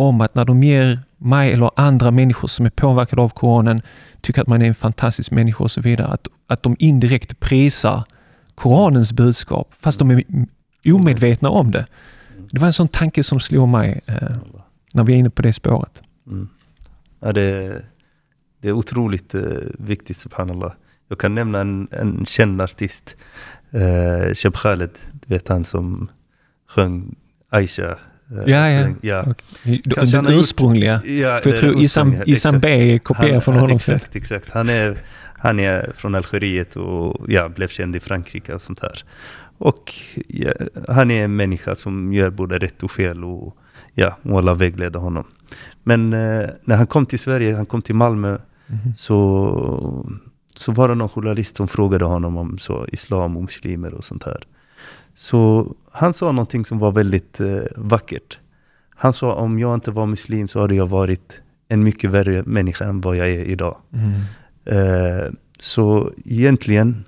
om att när de ger mig eller andra människor som är påverkade av Koranen, tycker att man är en fantastisk människa och så vidare, att, att de indirekt prisar Koranens budskap, fast de är omedvetna om det. Det var en sån tanke som slog mig eh, när vi är inne på det spåret. Mm. Ja, det, det är otroligt eh, viktigt, subhanallah. Jag kan nämna en, en känd artist, eh, Sheb Khaled, du vet han som sjöng Aisha eh, Ja, ja. ja. Kanske han Den gjort- ursprungliga. ja För jag tror Isam. B är kopierad från honom. Exakt, exakt. Han är, han är från Algeriet och ja, blev känd i Frankrike och sånt här. Och ja, han är en människa som gör både rätt och fel och ja, och alla vägleder honom. Men eh, när han kom till Sverige, han kom till Malmö, Mhm. så, så var det någon journalist som frågade honom om så, islam och muslimer och sånt här. Så han sa någonting som var väldigt eh, vackert. Han sa om jag inte var muslim så hade jag varit en mycket värre människa än vad jag är idag. Mm. Eh, så egentligen,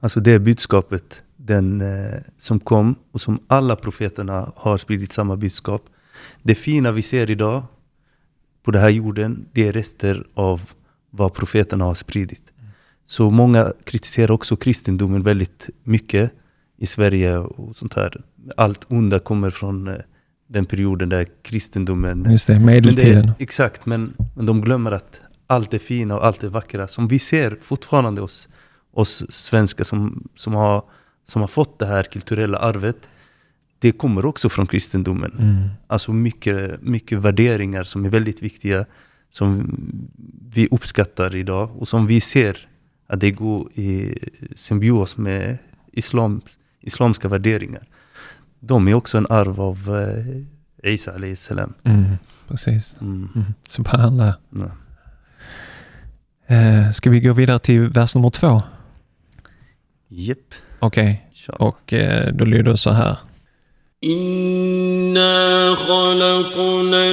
alltså det budskapet den, eh, som kom och som alla profeterna har spridit samma budskap. Det fina vi ser idag på den här jorden, det är rester av vad profeterna har spridit. Så många kritiserar också kristendomen väldigt mycket i Sverige och sånt här. Allt onda kommer från eh, den perioden där kristendomen Just det, men medeltiden. det, exakt, men, men de glömmer att allt det fina och allt det vackra som vi ser fortfarande hos oss svenskar som, som, har, som har fått det här kulturella arvet. Det kommer också från kristendomen. Mm. Alltså mycket, mycket värderingar som är väldigt viktiga, som vi uppskattar idag och som vi ser att det går i symbios med islam, islamska värderingar. De är också en arv av eh, Isa alayhi salam. Mm. Precis. Mm. Mm. Subhanallah. Ja. Eh, ska vi gå vidare till vers nummer två? Japp. Okej, Inshallah. och eh, då lyder det så här. إنا خلقنا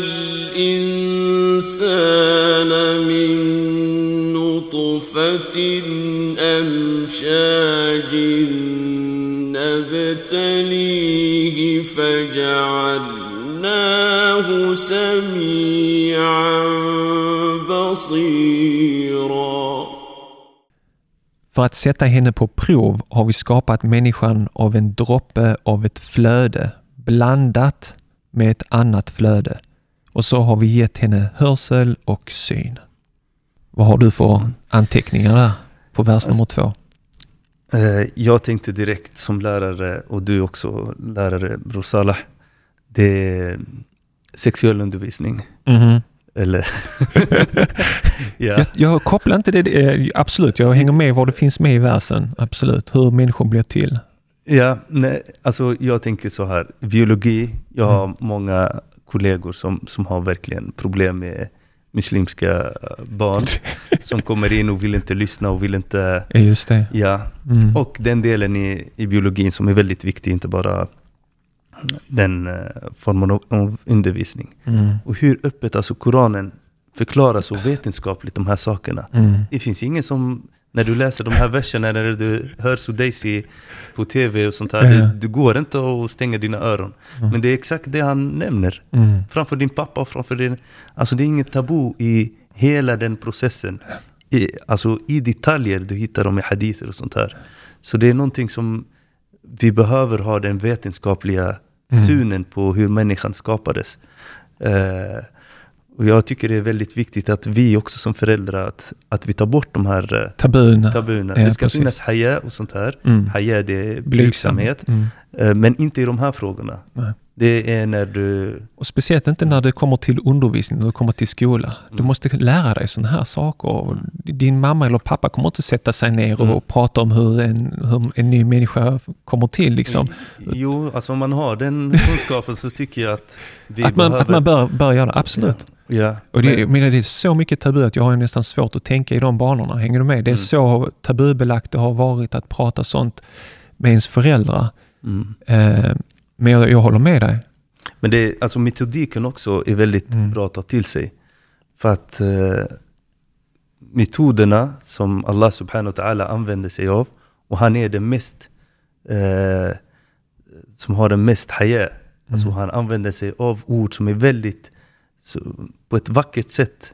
الإنسان من نطفة أمشاج نبتليه فجعلناه سميعا بصيرا För att sätta henne på prov har vi skapat människan av en droppe av ett flöde blandat med ett annat flöde. Och så har vi gett henne hörsel och syn. Vad har du för anteckningar där på vers nummer två? Eh, Jag tänkte direkt som lärare, och du också lärare, Bror Salah, det är sexuell undervisning. Mhm. Eller... ja. Jag, jag kopplar inte det, absolut, jag hänger med var det finns med i versen, absolut, hur människor blir till. ja, nej, alltså jag tänker så här, biologi, jag har många kollegor som, som har verkligen problem med muslimska barn som kommer in och vill inte lyssna och vill inte, just det. ja, Mm. Och den delen i, i biologin som är väldigt viktig, inte bara den uh, formen av undervisning. Mm. Och hur öppet alltså Koranen förklarar så vetenskapligt de här sakerna. Mm. Det finns ingen som, när du läser de här verserna, när du hör Sudaisi på tv och sånt här, det, du går inte att stänga dina öron. Mm. Men det är exakt det han nämner. Mm. Framför din pappa och framför din... Alltså det är inget tabu i hela den processen. I, alltså i detaljer, du hittar dem i hadither och sånt här. Så det är någonting som vi behöver ha den vetenskapliga Mm. synen på hur människan skapades. Eh, och jag tycker det är väldigt viktigt att vi också som föräldrar, att, att vi tar bort de här eh, Tabun. tabuna. Ja, det ska precis. finnas haya och sånt här. Mm. Haya det är blygsamhet. Mm. Eh, men inte i de här frågorna. Nej. Det är när du Och speciellt inte när det kommer till undervisning, när det kommer till skola. Du Mm. måste lära dig sådana här saker. Din mamma eller pappa kommer inte sätta sig ner och Mm. prata om hur en, hur en ny människa kommer till. Liksom. Jo, alltså om man har den kunskapen så tycker jag att vi Att man, behöver... att man bör, bör göra det, absolut. Ja, Och det, men, menar, det är så mycket tabu att jag har nästan svårt att tänka i de banorna. Hänger du med? Det är Mm. så tabubelagt det har varit att prata sånt med ens föräldrar. Mm. Eh, men jag, jag håller med dig. men det, alltså metodiken också är väldigt Mm. bra att ta till sig. För att eh, metoderna som Allah subhanahu wa ta'ala använder sig av, och han är den mest eh, som har den mest haya. Alltså Mm. han använder sig av ord som är väldigt, så, på ett vackert sätt.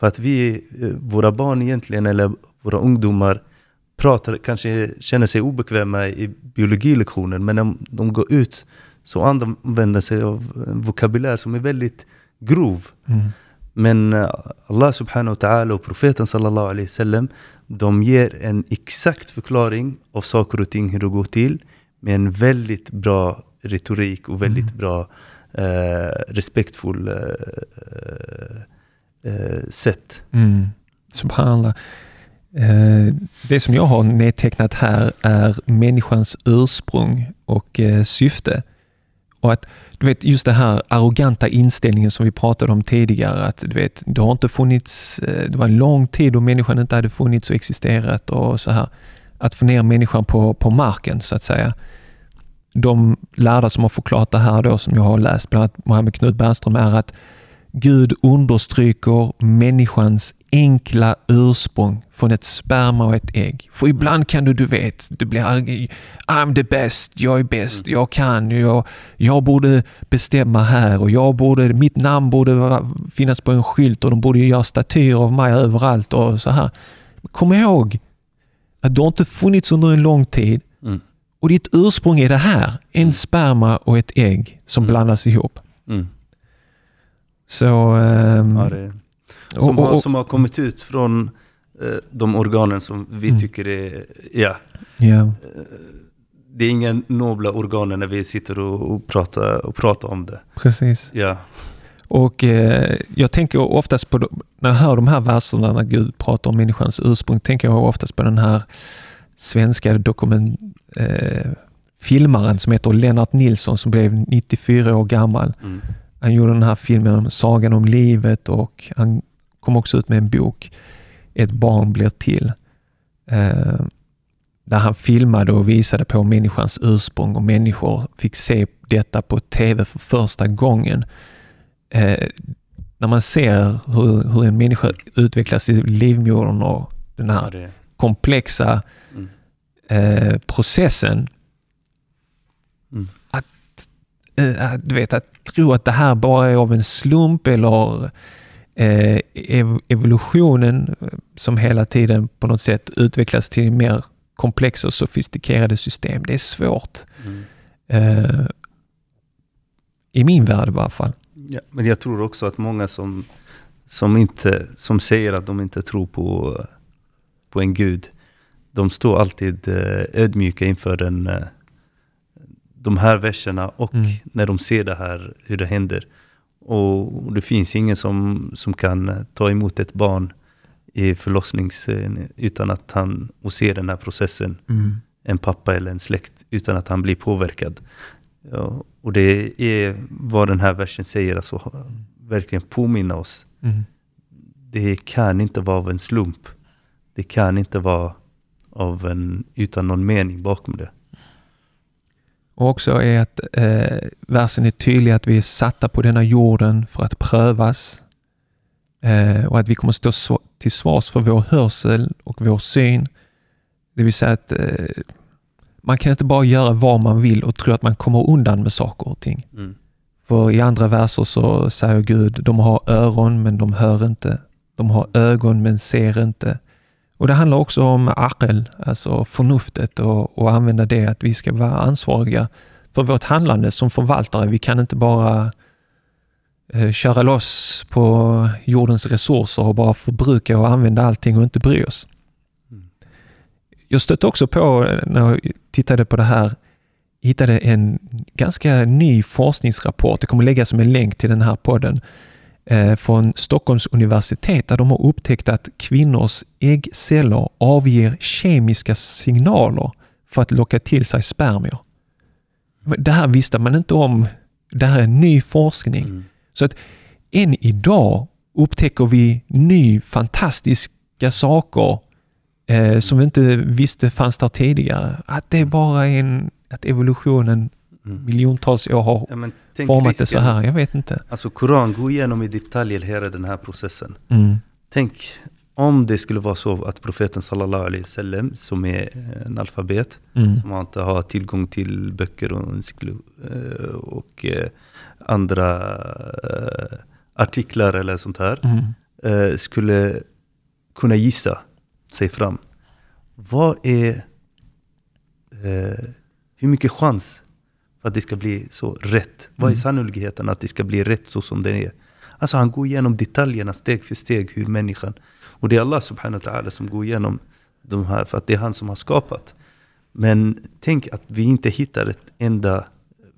För att vi, eh, våra barn egentligen, eller våra ungdomar, pratar, kanske känner sig obekväma i biologilektionen, men när de går ut så använder sig av en vokabulär som är väldigt grov. Mm. Men eh, Allah subhanahu wa ta'ala och profeten sallallahu alaihi wasallam de ger en exakt förklaring av saker och ting, hur det går till med en väldigt bra retorik och väldigt Mm. bra eh, respektfull eh, eh, sätt. Mm. Subhanallah. Eh, det som jag har nedtecknat här är människans ursprung och eh, syfte. Och att, du vet, just den här arroganta inställningen som vi pratade om tidigare, att du vet, det har inte funnits, eh, det var en lång tid då människan inte hade funnits och existerat och så här. Att få ner människan på, på marken så att säga. De lärda som har förklarat det här då, som jag har läst, bland annat Mohammed Knut Bernström, är att Gud understryker människans enkla ursprung från ett sperma och ett ägg. För ibland kan du, du vet, du blir arg. I'm the best, jag är bäst, jag kan, jag, jag borde bestämma här och jag borde, mitt namn borde finnas på en skylt och de borde göra statyer av mig överallt och så här. Kom ihåg att du har inte funnits under en lång tid Mm. och ditt ursprung är det här, en sperma och ett ägg som Mm. blandas ihop. Mm. Så... ehm, Ja, det, som, och- har, och- som har kommit ut från eh, de organen som vi Mm. tycker är, ja, ja. det är inga nobla organ när vi sitter och, och, pratar, och pratar om det. Precis. Ja, Och eh, jag tänker oftast på, när jag hör de här verserna när Gud pratar om människans ursprung, tänker jag oftast på den här svenska dokument, eh, filmaren som heter Lennart Nilsson som blev 94 år gammal. mm. Han gjorde den här filmen om Sagan om livet och han kom också ut med en bok, Ett barn blir till. Eh, där han filmade och visade på människans ursprung och människor fick se detta på tv för första gången. Eh, när man ser hur, hur en människa utvecklas i livmodern och den här komplexa mm. eh, processen. Mm. Att, eh, du vet, att tro att det här bara är av en slump eller eh, ev- evolutionen eh, som hela tiden på något sätt utvecklas till mer komplexa och sofistikerade system. Det är svårt. Mm. Eh, I min värld i varje fall. Ja, men jag tror också att många som, som, inte, som säger att de inte tror på, på en gud, de står alltid ödmjuka inför den, de här verserna och Mm. när de ser det här, hur det händer. Och det finns ingen som, som kan eh, ta emot ett barn i förlossnings, eh, utan att han, och se den här processen, en pappa eller en släkt, utan att han blir påverkad. Ja, och det är vad den här versen säger, alltså verkligen påminna oss. Mm. Det kan inte vara av en slump. Det kan inte vara av en, utan någon mening bakom det. Och också är att eh, versen är tydlig att vi är satta på denna jorden för att prövas. Eh, och att vi kommer stå sv- till svars för vår hörsel och vår syn. Det vill säga att eh, man kan inte bara göra vad man vill och tro att man kommer undan med saker och ting. För i andra verser så säger Gud, de har öron men de hör inte. De har ögon men ser inte. Och det handlar också om aqel, alltså förnuftet och, och använda det att vi ska vara ansvariga för vårt handlande som förvaltare. Vi kan inte bara eh, köra loss på jordens resurser och bara förbruka och använda allting och inte bry oss. Mm. Jag stötte också på, eh, när jag tittade på det här, hittade en ganska ny forskningsrapport. Det kommer läggas som en länk till den här podden från Stockholms universitet där de har upptäckt att kvinnors äggceller avger kemiska signaler för att locka till sig spermier. Det här visste man inte om. Det här är ny forskning. Mm. Så att än idag upptäcker vi ny fantastiska saker eh, som vi inte visste fanns där tidigare. Att det bara är en, att evolutionen. Miljontals år har Ja, format det så risken. här. Jag vet inte. Alltså Koran, gå igenom i detalj hela den här processen. Mm. Tänk om det skulle vara så att profeten sallallahu alaihi wasallam, som är en alfabet, Mm. som inte har tillgång till böcker och, eh, och eh, andra eh, artiklar eller sånt här, Mm. skulle kunna gissa sig fram. Vad är, hur mycket chans för att det ska bli så rätt? Vad är Mm. sannolikheten att det ska bli rätt så som det är? Alltså han går igenom detaljerna steg för steg, hur människan, och det är Allah subhanahu wa ta'ala som går igenom de här, för att det är han som har skapat. Men tänk att vi inte hittar ett enda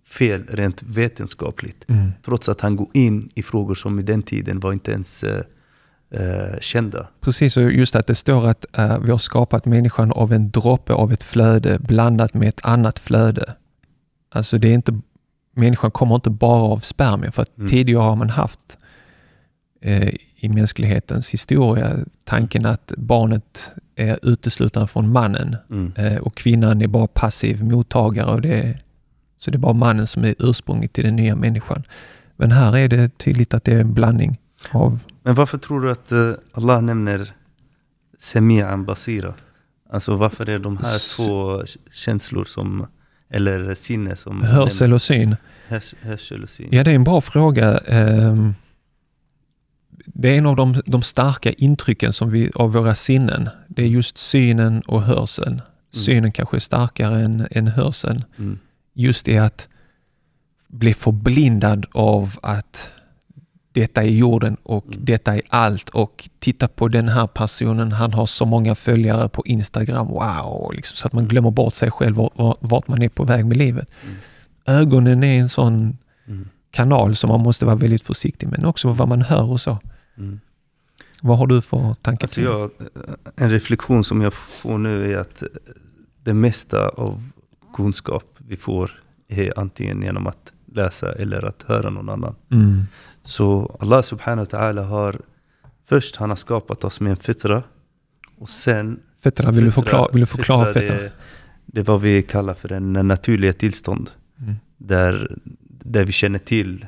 fel rent vetenskapligt. Mm. Trots att han går in i frågor som i den tiden var inte ens eh, kända. Precis, och just att det står att eh, vi har skapat människan av en droppe av ett flöde blandat med ett annat flöde. Alltså det är inte, människan kommer inte bara av spermier, för Mm. tidigare har man haft eh, i mänsklighetens historia tanken att barnet är uteslutande från mannen Mm. eh, och kvinnan är bara passiv mottagare. Och det är, så det är bara mannen som är ursprunget till den nya människan. Men här är det tydligt att det är en blandning av Men varför tror du att eh, Allah nämner Semi'an Basira? Alltså varför är de här två känslor som, eller sinne som hörsel och syn. Hörs, hörsel och syn? Ja, det är en bra fråga. Ehm, Det är en av de, de starka intrycken som vi, av våra sinnen. Det är just synen och hörseln. Synen kanske är starkare än, än hörseln. Mm. Just det att bli förblindad av att detta är jorden och Mm. detta är allt och titta på den här personen, han har så många följare på Instagram, wow, liksom, så att man glömmer bort sig själv och vart- vart man är på väg med livet. Mm. Ögonen är en sån Mm. kanal som man måste vara väldigt försiktig med, men också vad man hör och så. Mm. Vad har du för tankar? Alltså jag, en reflektion som jag får nu är att det mesta av kunskap vi får är antingen genom att läsa eller att höra någon annan. Mm. Så Allah subhanahu wa ta'ala har först han har skapat oss med en fitra och sen Fettra, vill, du förklara, vill du förklara fitra, fettra? det, det är vad vi kallar för en naturliga tillstånd Mm. där, där vi känner till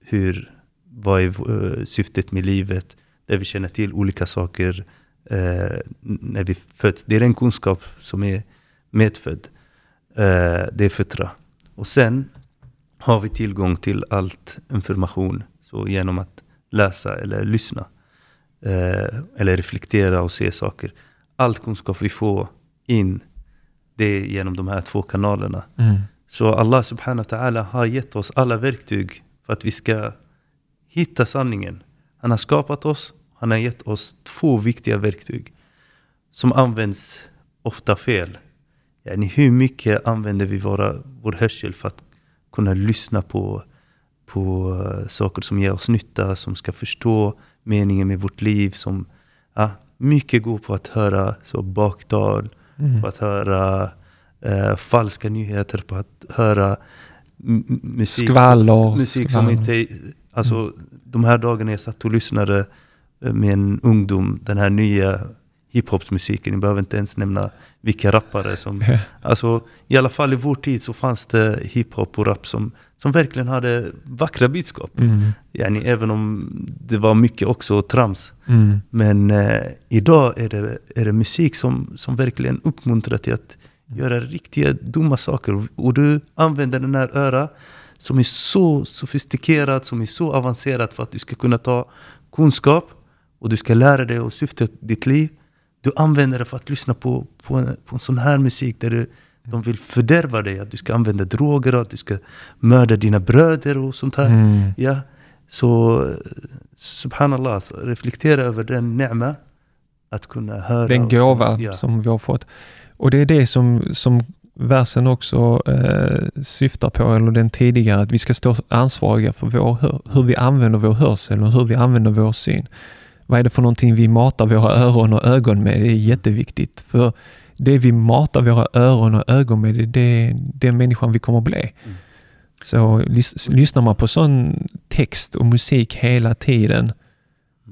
hur, vad är eh, syftet med livet, där vi känner till olika saker eh, när vi föds. Det är en kunskap som är medfödd. Eh, det är fitra. Och sen har vi tillgång till allt information så genom att läsa eller lyssna. Eh, eller reflektera och se saker. All kunskap vi får in, det är genom de här två kanalerna. Mm. Så Allah subhanahu wa ta'ala har gett oss alla verktyg för att vi ska hitta sanningen. Han har skapat oss, han har gett oss två viktiga verktyg som används ofta fel. Yani hur mycket använder vi våra, vår hörsel för att kunna lyssna på, på eh, saker som ger oss nytta, som ska förstå meningen med vårt liv. Som, ja, mycket går på att höra så baktal, Mm. på att höra eh, falska nyheter, på att höra musik, Skvaller. som, musik skvaller. som inte... Alltså de här dagarna jag satt och lyssnade eh, med en ungdom, den här nya hiphopsmusiken, jag behöver inte ens nämna vilka rappare som... Alltså i alla fall i vår tid så fanns det hiphop och rap som, som verkligen hade vackra budskap. Mm. Yani, även om det var mycket också trams. Mm. Men eh, idag är det, är det musik som, som verkligen uppmuntrar till att göra riktiga dumma saker. Och du använder den här öra som är så sofistikerad, som är så avancerad för att du ska kunna ta kunskap och du ska lära dig och syfta ditt liv. Du använder det för att lyssna på, på, en, på en sån här musik där du, de vill fördärva dig. Att du ska använda droger, att du ska mörda dina bröder och sånt här. Mm. Ja, så subhanallah, reflektera över den ni'ma att kunna höra. Den och- gåva ja. som vi har fått. Och det är det som, som versen också eh, syftar på, eller den tidigare, att vi ska stå ansvariga för vår, hör- hur vi använder vår hörsel och hur vi använder vår syn. Vad är det för någonting vi matar våra öron och ögon med? Det är jätteviktigt. För det vi matar våra öron och ögon med, det är det, den människan vi kommer att bli. Mm. Så lys, lyssnar man på sån text och musik hela tiden,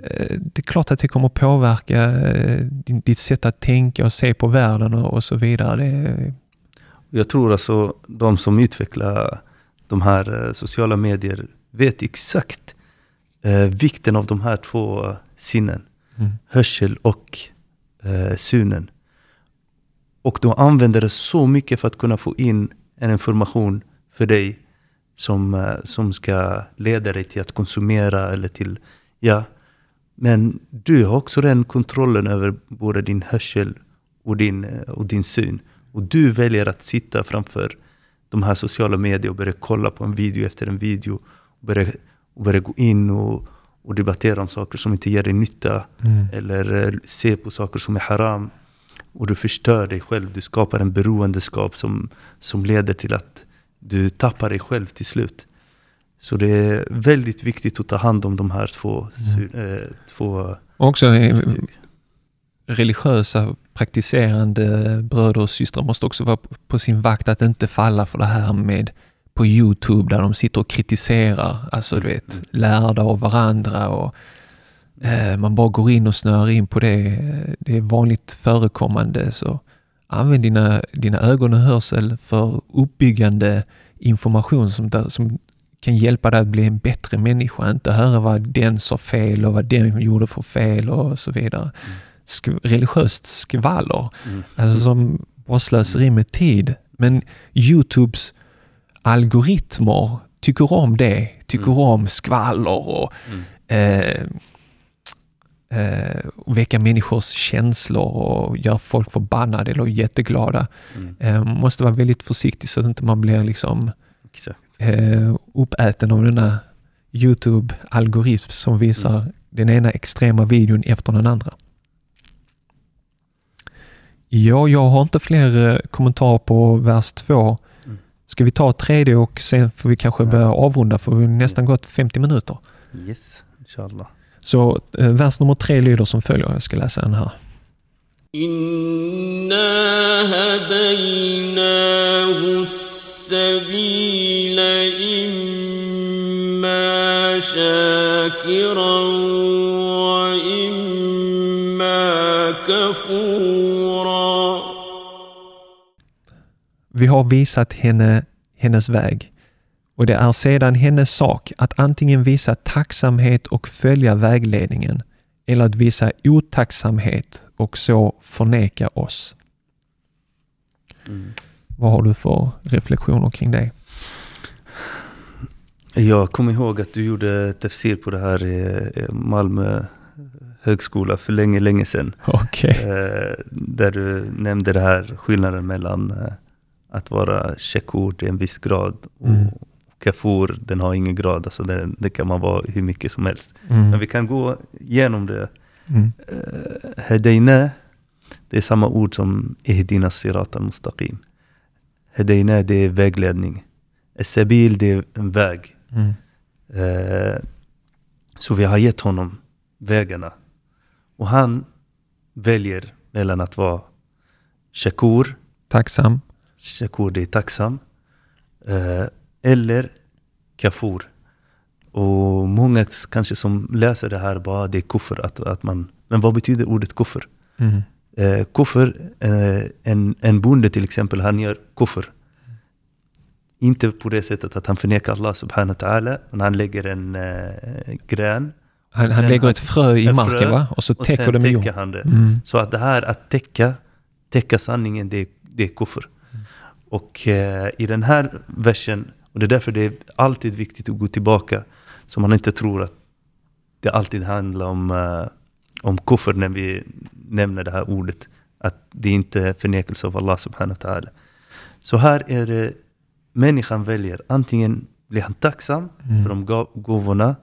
eh, det är klart att det kommer påverka eh, ditt sätt att tänka och se på världen och, så vidare. Jag tror alltså de som utvecklar de här eh, sociala medier vet exakt eh, vikten av de här två sinnen. Mm. hörsel och eh, synen. Och de använder det så mycket för att kunna få in en information för dig som, eh, som ska leda dig till att konsumera eller till, ja. Men du har också den kontrollen över både din hörsel och din, eh, och din syn. Och du väljer att sitta framför de här sociala medier och börja kolla på en video efter en video. Och börja, och börja gå in och, och debattera om saker som inte ger dig nytta. Mm. Eller eh, se på saker som är haram. Och du förstör dig själv. Du skapar en beroendeskap som, som leder till att du tappar dig själv till slut. Så det är väldigt viktigt att ta hand om de här två, sy- eh, två också eh, verktyg. religiösa praktiserande bröder och systrar måste också vara på sin vakt att inte falla för det här med på Youtube där de sitter och kritiserar, alltså du vet, lärda av varandra och eh, man bara går in och snör in på det. Det är vanligt förekommande så använd dina, dina ögon och hörsel för uppbyggande information som, där, som kan hjälpa dig att bli en bättre människa, inte höra vad den sa fel och vad den gjorde för fel och så vidare. Sk- religiöst skvaller, Mm. alltså som bara slöseri med tid. Men Youtubes algoritmer tycker om det, tycker Mm. om skvaller och Mm. eh, eh, väcka människors känslor och göra folk förbannade eller jätteglada. Mm. Eh, måste vara väldigt försiktig så att inte man blir liksom eh, uppäten av denna Youtube-algoritm som visar Mm. den ena extrema videon efter den andra. Ja, jag har inte fler eh, kommentarer på vers 2. Ska vi ta tredje och sen får vi kanske börja avrunda för vi har nästan gått 50 minuter. Yes, inshallah. Så eh, vers nummer tre lyder som följer. Jag ska läsa den här. Inna hadaynahu sabila imma shakiran Vi har visat henne hennes väg och det är sedan hennes sak att antingen visa tacksamhet och följa vägledningen eller att visa otacksamhet och så förneka oss. Mm. Vad har du för reflektioner kring det? Jag kommer ihåg att du gjorde tafsir på det här i Malmö högskola för länge, länge sedan. Okej. Eh, där du nämnde det här skillnaden mellan eh, att vara shakur, är en viss grad, och Mm. kafur, den har ingen grad, alltså det, det kan man vara hur mycket som helst. Mm. Men vi kan gå igenom det. Mm. Hedayna, det är samma ord som ihdina sirat al-mustaqim. Hedayna, det är vägledning. Sabil, det är en väg. Mm. Eh, så vi har gett honom vägarna. Och han väljer mellan att vara shakur, Tacksam. Shakur det är tacksam, eh, eller kafur. Och många kanske som läser det här bara det är kuffer. Att, att man, men vad betyder ordet kuffer? Mm. Eh, kuffer, eh, en, en bonde till exempel, han gör kuffer. Inte på det sättet att han förnekar Allah subhanahu wa ta'ala, men han lägger en eh, gren Han, Och han lägger han- ett frö i marken frö, va? Och så och täcker sen det med jord. han det. Mm. Så att det här att täcka, täcka sanningen, det, det är kuffer. Och eh, i den här versen, och det är därför det är alltid viktigt att gå tillbaka, så man inte tror att det alltid handlar om, eh, om kuffer när vi nämner det här ordet. Att det inte är förnekelse av Allah subhanahu wa ta'ala. Så här är det, människan väljer, antingen blir han tacksam Mm. för de gåvorna,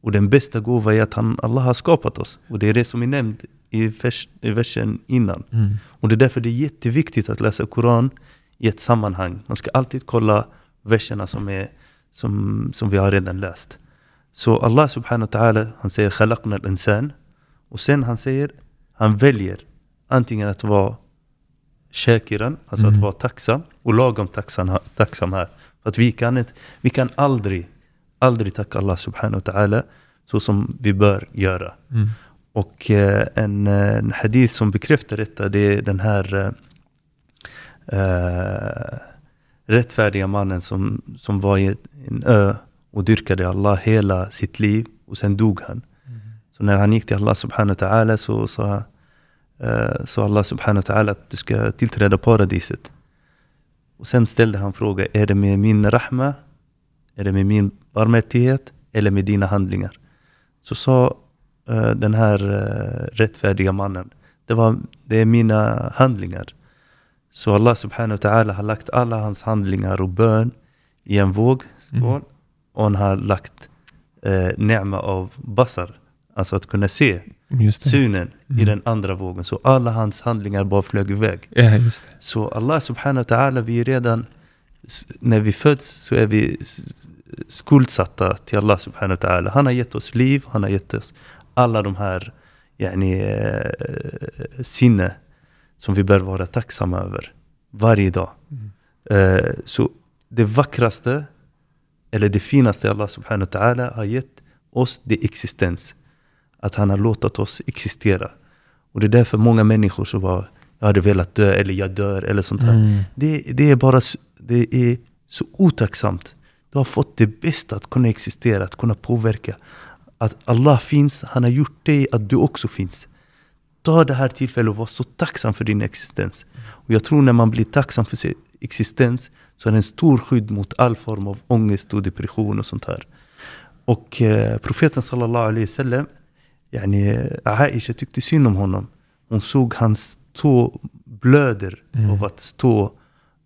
och den bästa gåvan är att han, Allah har skapat oss. Och det är det som är nämnt i, vers, i versen innan. Mm. Och det är därför det är jätteviktigt att läsa Koran i ett sammanhang. Man ska alltid kolla verserna som, är, som, som vi har redan läst. Så Allah subhanahu wa ta'ala, han säger khalaqna al-insan. Och sen han säger, han väljer antingen att vara shakiran, alltså Mm. att vara tacksam, och lagom tacksam, tacksam här. För att vi kan, inte, vi kan aldrig, aldrig tacka Allah subhanahu wa ta'ala så som vi bör göra. Mm. Och eh, en, en hadith som bekräftar detta, det är den här eh, eh, rättfärdiga mannen som, som var i en ö och dyrkade Allah hela sitt liv och sen dog han. Så när han gick till Allah subhanahu wa ta'ala så sa eh, sa Allah subhanahu wa ta'ala att du ska tillträda paradiset. Och sen ställde han frågan, är det med min rahma? Är det med min barmhärtighet? Eller med dina handlingar? Så sa eh, den här eh, rättfärdiga mannen, det, var, det är mina handlingar. Så Allah subhanahu wa ta'ala har lagt alla hans handlingar och bön i en vågskål. Mm. Och han har lagt eh, nema av basar, alltså att kunna se det. synen i Mm. den andra vågen. Så alla hans handlingar bara flög iväg. Ja. Så Allah subhanahu wa ta'ala, vi är redan, när vi föds så är vi skuldsatta till Allah subhanahu wa ta'ala. Han har gett oss liv, han har gett oss alla de här yani, eh, sinne som vi bör vara tacksamma över varje dag. Mm. Eh, så det vackraste, eller det finaste Allah subhanahu wa ta'ala har gett oss, det är existens. Att han har låtit oss existera. Och det är därför många människor så bara, jag hade velat dö, eller jag dör, eller sånt här. Mm. Det, det är bara det är så otacksamt. Du har fått det bästa att kunna existera, att kunna påverka. Att Allah finns, han har gjort dig att du också finns. Ta det här tillfället och var så tacksam för din existens. Och jag tror när man blir tacksam för sin existens så är det en stor skydd mot all form av ångest och depression och sånt här. Och eh, profeten sallallahu alaihi wasallam, yani, Aisha tyckte synd om honom. Hon såg hans tå blöder Mm. av att stå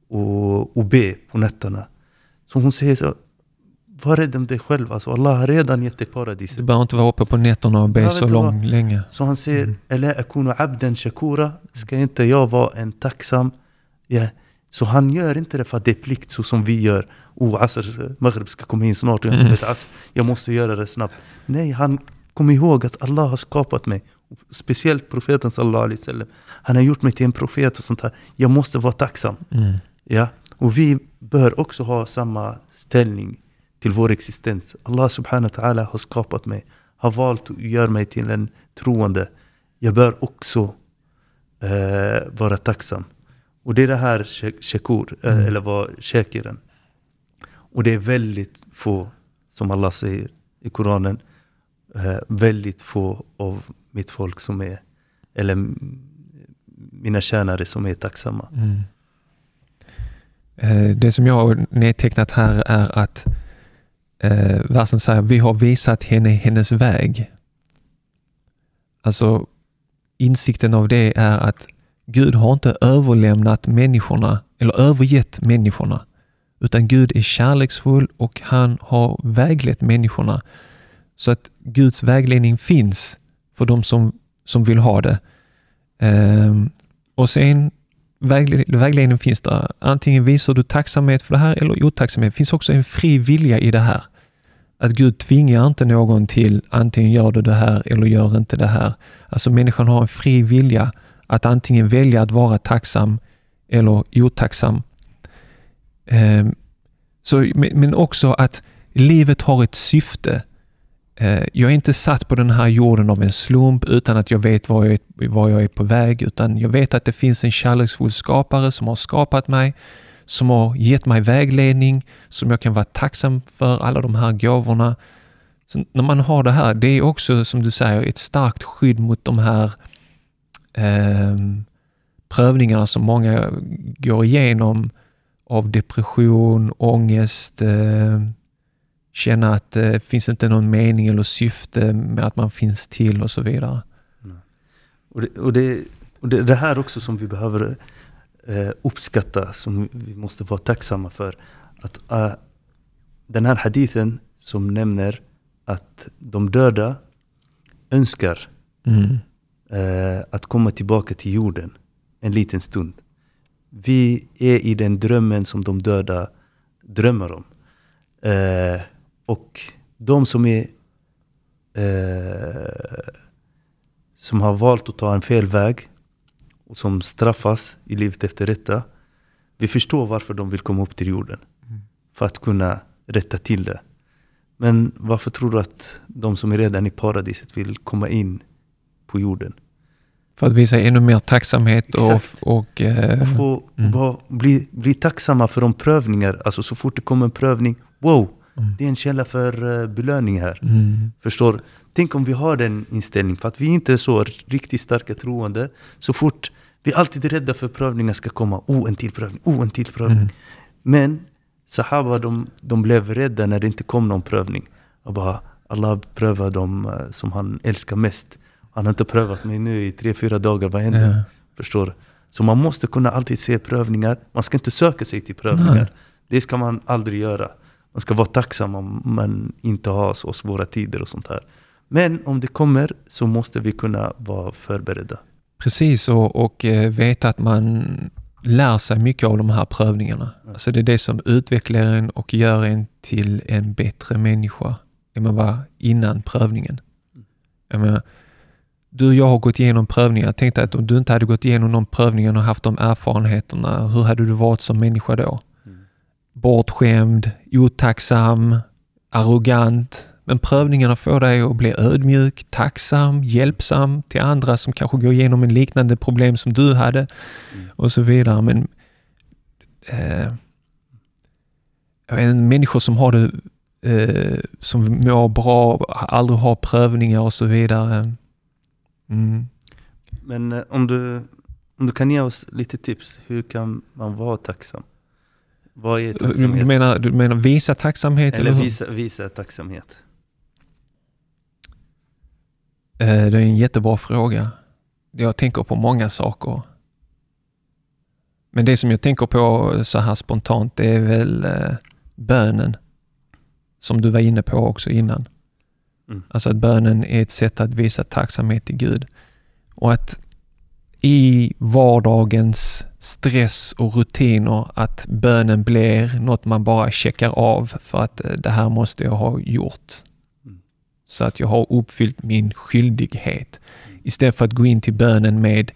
och, och be på nätterna. Så hon säger så, var rädd om dig själv. Alltså Allah har redan gett dig paradiset. Du behöver inte vara uppe på nätterna och be så lång, länge. Så han säger, Mm. eller akunu abden shakura, ska inte jag vara en tacksam? Ja. Så han gör inte det för att det är plikt så som vi gör. Oh, Asr, Maghrib ska komma in snart jag, Mm. vet, Asr, jag måste göra det snabbt. Nej, han kom ihåg att Allah har skapat mig. Speciellt profeten sallallahu alaihi wasallam. Han har gjort mig till en profet och sånt här. Jag måste vara tacksam. Mm. Ja, och vi bör också ha samma ställning till vår existens. Allah subhanahu wa ta'ala har skapat mig, har valt att göra mig till en troende. Jag bör också eh, vara tacksam. Och det är det här shak- shakur, eh, Mm. eller vad shakiren. Och det är väldigt få, som Allah säger i Koranen, eh, väldigt få av mitt folk som är, eller mina tjänare som är tacksamma. Mm. Eh, Det som jag har nedtecknat här är att eh, versen säger vi har visat henne hennes väg. Alltså insikten av det är att Gud har inte överlämnat människorna eller övergett människorna utan Gud är kärleksfull och han har väglett människorna så att Guds vägledning finns för de som, som vill ha det. Eh, och sen vägle- vägledning finns där. Antingen visar du tacksamhet för det här eller otacksamhet. Det finns också en fri vilja i det här. Att Gud tvingar inte någon till antingen gör du det här eller gör inte det här. Alltså människan har en fri vilja att antingen välja att vara tacksam eller otacksam. Ehm, så, men men också att livet har ett syfte. Eh, jag är inte satt på den här jorden av en slump utan att jag vet var jag, är, var jag är på väg, utan jag vet att det finns en kärleksfull skapare som har skapat mig, som har gett mig vägledning, som jag kan vara tacksam för alla de här gåvorna. Så när man har det här, det är också som du säger ett starkt skydd mot de här eh, prövningarna som många går igenom av depression, ångest, eh, känna att det finns inte någon mening eller syfte med att man finns till och så vidare. Och det, och det, och det, det här också som vi behöver eh, uppskatta, som vi måste vara tacksamma för. Att eh, den här hadithen som nämner att de döda önskar Mm. eh, att komma tillbaka till jorden en liten stund. Vi är i den drömmen som de döda drömmer om. Eh, och de som är eh, som har valt att ta en fel väg och som straffas i livet efter detta. Vi förstår varför de vill komma upp till jorden. Mm. För att kunna rätta till det. Men varför tror du att de som är redan i paradiset vill komma in på jorden? För att visa ännu mer tacksamhet och, Exakt. och eh, Och få Mm. bli, bli tacksamma för de prövningar. Alltså så fort det kommer en prövning, wow, Mm. Det är en källa för eh, belöning här. Mm. Förstår? Tänk om vi har den inställningen, för att vi inte är så riktigt starka troende. Så fort vi alltid är rädda för prövningar ska komma. Oh, en till prövning, oh, en till prövning. Mm. Men Sahaba de, de blev rädda när det inte kom någon prövning. Och bara, Allah prövar dem eh, som han älskar mest. Han har inte prövat mig nu i tre, fyra dagar, vad händer? Ja. Förstår? Så man måste kunna alltid se prövningar. Man ska inte söka sig till prövningar. Nej. Det ska man aldrig göra. Man ska vara tacksam om man inte har så svåra tider och sånt här. Men om det kommer så måste vi kunna vara förberedda. Precis, och, och eh, veta att man lär sig mycket av de här prövningarna. Alltså det är det som utvecklar en och gör en till en bättre människa än man var innan prövningen. Jag menar, du och jag har gått igenom prövningar. Jag tänkte att om du inte hade gått igenom de prövningarna och haft de erfarenheterna, hur hade du varit som människa då? Bortskämd, otacksam, arrogant. Men prövningarna får dig att bli ödmjuk, tacksam, hjälpsam till andra som kanske går igenom en liknande problem som du hade och så vidare. Men eh, inte, människor som har det, eh, som mår bra, aldrig har prövningar och så vidare. Mm. Men eh, om du, om du kan ge oss lite tips, hur kan man vara tacksam? Vad är Du, tacksamhet? du, menar, du menar visa tacksamhet? Eller hur? visa, visa tacksamhet. Eh, Det är en jättebra fråga. Jag tänker på många saker. Men det som jag tänker på så här spontant, det är väl eh, bönen. Som du var inne på också innan. Mm. Alltså att bönen är ett sätt att visa tacksamhet till Gud. Och att i vardagens stress och rutiner att bönen blir något man bara checkar av för att eh, det här måste jag ha gjort. Mm. Så att jag har uppfyllt min skyldighet. Istället för att gå in till bönen med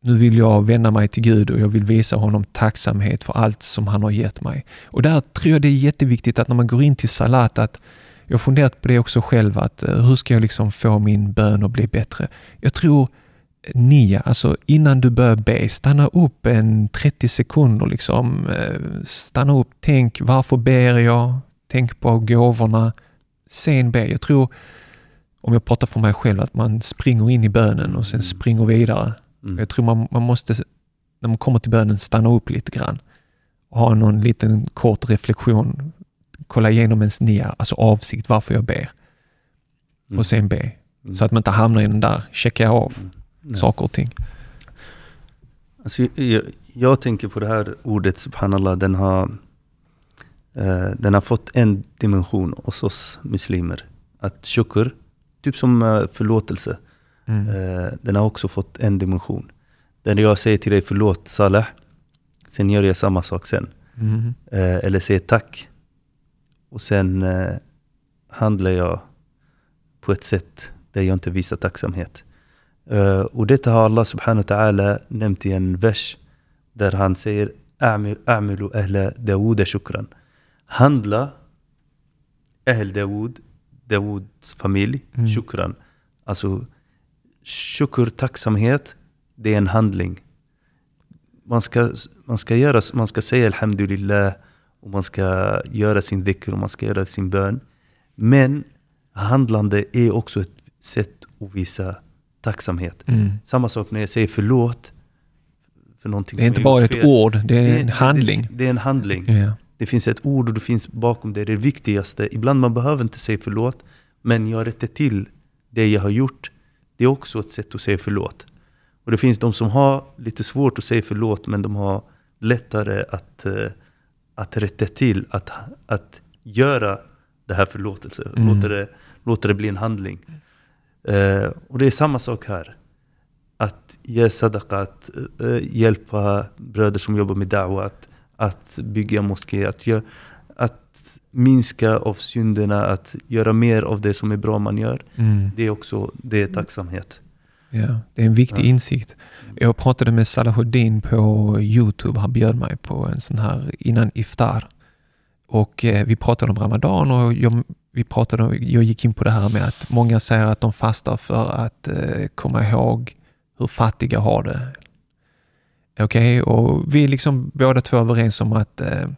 nu vill jag vända mig till Gud och jag vill visa honom tacksamhet för allt som han har gett mig. Och där tror jag det är jätteviktigt att när man går in till salat att jag har funderat på det också själv att eh, hur ska jag liksom få min bön att bli bättre? Jag tror nia, alltså innan du börjar be, stanna upp en 30 sekunder liksom. eh, Stanna upp, tänk varför ber jag? Tänk på gåvorna. Sen be. Jag tror, om jag pratar för mig själv, att man springer in i bönen och sen springer vidare. Mm. Jag tror man, man måste, när man kommer till bönen, stanna upp lite grann. Och ha någon liten kort reflektion. Kolla igenom ens nia, alltså avsikt, varför jag ber. Mm. Och sen be. Mm. Så att man inte hamnar i den där, checka av Nej. saker och ting. Alltså, jag, jag tänker på det här ordet subhanallah, den har, eh, den har fått en dimension hos oss muslimer. Att shukr, typ som eh, förlåtelse, Mm. eh, den har också fått en dimension. Där jag säger till dig förlåt Salah, sen gör jag samma sak sen. Mm. Eh, eller säger tack. Och sen eh, handlar jag på ett sätt där jag inte visar tacksamhet. Eh, och detta har Allah subhanahu wa ta'ala nämnt i en vers där han säger "A'mi- A'milu ahla Dawuda shukran. Handla Ahl Dawud, Dawuds familj, Mm. shukran. Alltså shukr, tacksamhet, det är en handling. Man ska, man ska, göra, man ska säga alhamdulillah och man ska göra sin dhikr och man ska göra sin bön. Men handlande är också ett sätt att visa tacksamhet. Mm. Samma sak när jag säger förlåt för någonting Det är inte bara ett fel. ord, det är Det- en handling. Det, det är en handling. Ja. Det finns ett ord och det finns bakom det, det är det viktigaste. Ibland man behöver inte säga förlåt, men jag rättar till det jag har gjort. Det är också ett sätt att säga förlåt. Och det finns de som har lite svårt att säga förlåt, men de har lättare att, eh, att rätta till, att, att göra det här förlåtelse. Mm. Låta, det, låta det bli en handling. Eh, och det är samma sak här. Att ge sadaqa, att eh, hjälpa bröder som jobbar med da'wa, att, att bygga moské, att, att minska av synderna, att göra mer av det som är bra man gör. Mm. Det är också det är tacksamhet. Ja, det är en viktig Ja. insikt. Jag pratade med Salahuddin på Youtube. Han bjöd mig på en sån här innan iftar. Och eh, vi pratade om Ramadan och jag, vi pratade, om- jag gick in på det här med att många säger att de fastar för att eh, komma ihåg hur fattiga har det. Okej, och vi är liksom båda två överens om att eh,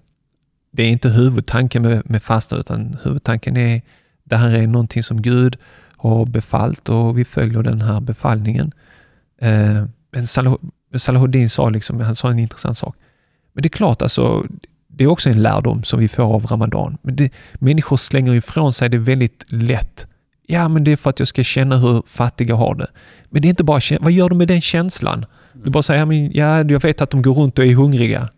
det är inte huvudtanken med, med fasta, utan huvudtanken är det här är någonting som Gud har befallt och vi följer den här befallningen. Eh, men Salah, Salahuddin sa, liksom, han sa en intressant sak. Men det är klart, alltså, det är också en lärdom som vi får av Ramadan. Men det, människor slänger ifrån sig det väldigt lätt. Ja, men det är för att jag ska känna hur fattiga har det. Men det är inte bara vad gör du med den känslan? Du bara säger, ja, jag vet att de går runt och är hungriga.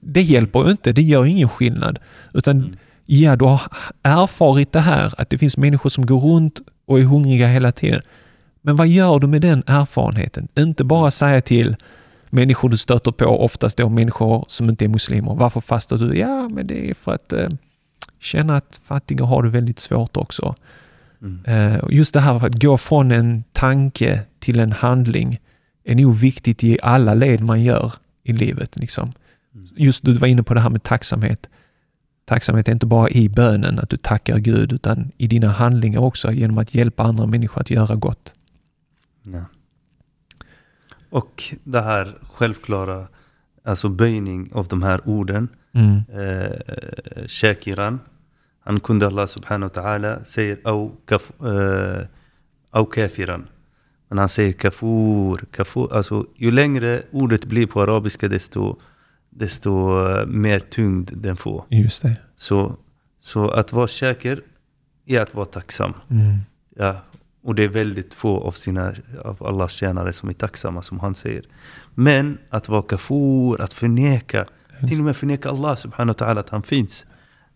Det hjälper ju inte, det gör ingen skillnad. Utan mm. ja, du har erfarit det här, att det finns människor som går runt och är hungriga hela tiden. Men vad gör du med den erfarenheten? Inte bara säga till människor du stöter på, oftast då människor som inte är muslimer. Varför fastar du? Ja, men det är för att eh, känna att fattiga har det väldigt svårt också. Mm. Eh, just det här att gå från en tanke till en handling är nog viktigt i alla led man gör i livet. Liksom. Mm. Just du var inne på det här med tacksamhet. Tacksamhet är inte bara i bönen, att du tackar Gud, utan i dina handlingar också, genom att hjälpa andra människor att göra gott. Ja. Och det här självklara, alltså böjning av de här orden. Mm. Eh, shakiran, han kunde Allah subhanahu wa ta'ala säger au, kaf, eh, au kafiran. Men han säger kafur, kafur. Alltså ju längre ordet blir på arabiska desto, desto uh, mer tyngd den får. Just det. Så, så att vara säker är att vara tacksam. Mm. Ja, och det är väldigt få av, sina, av Allahs tjänare som är tacksamma som han säger. Men att vara kafur, att förneka, till och med förneka Allah subhanahu wa ta'ala att han finns.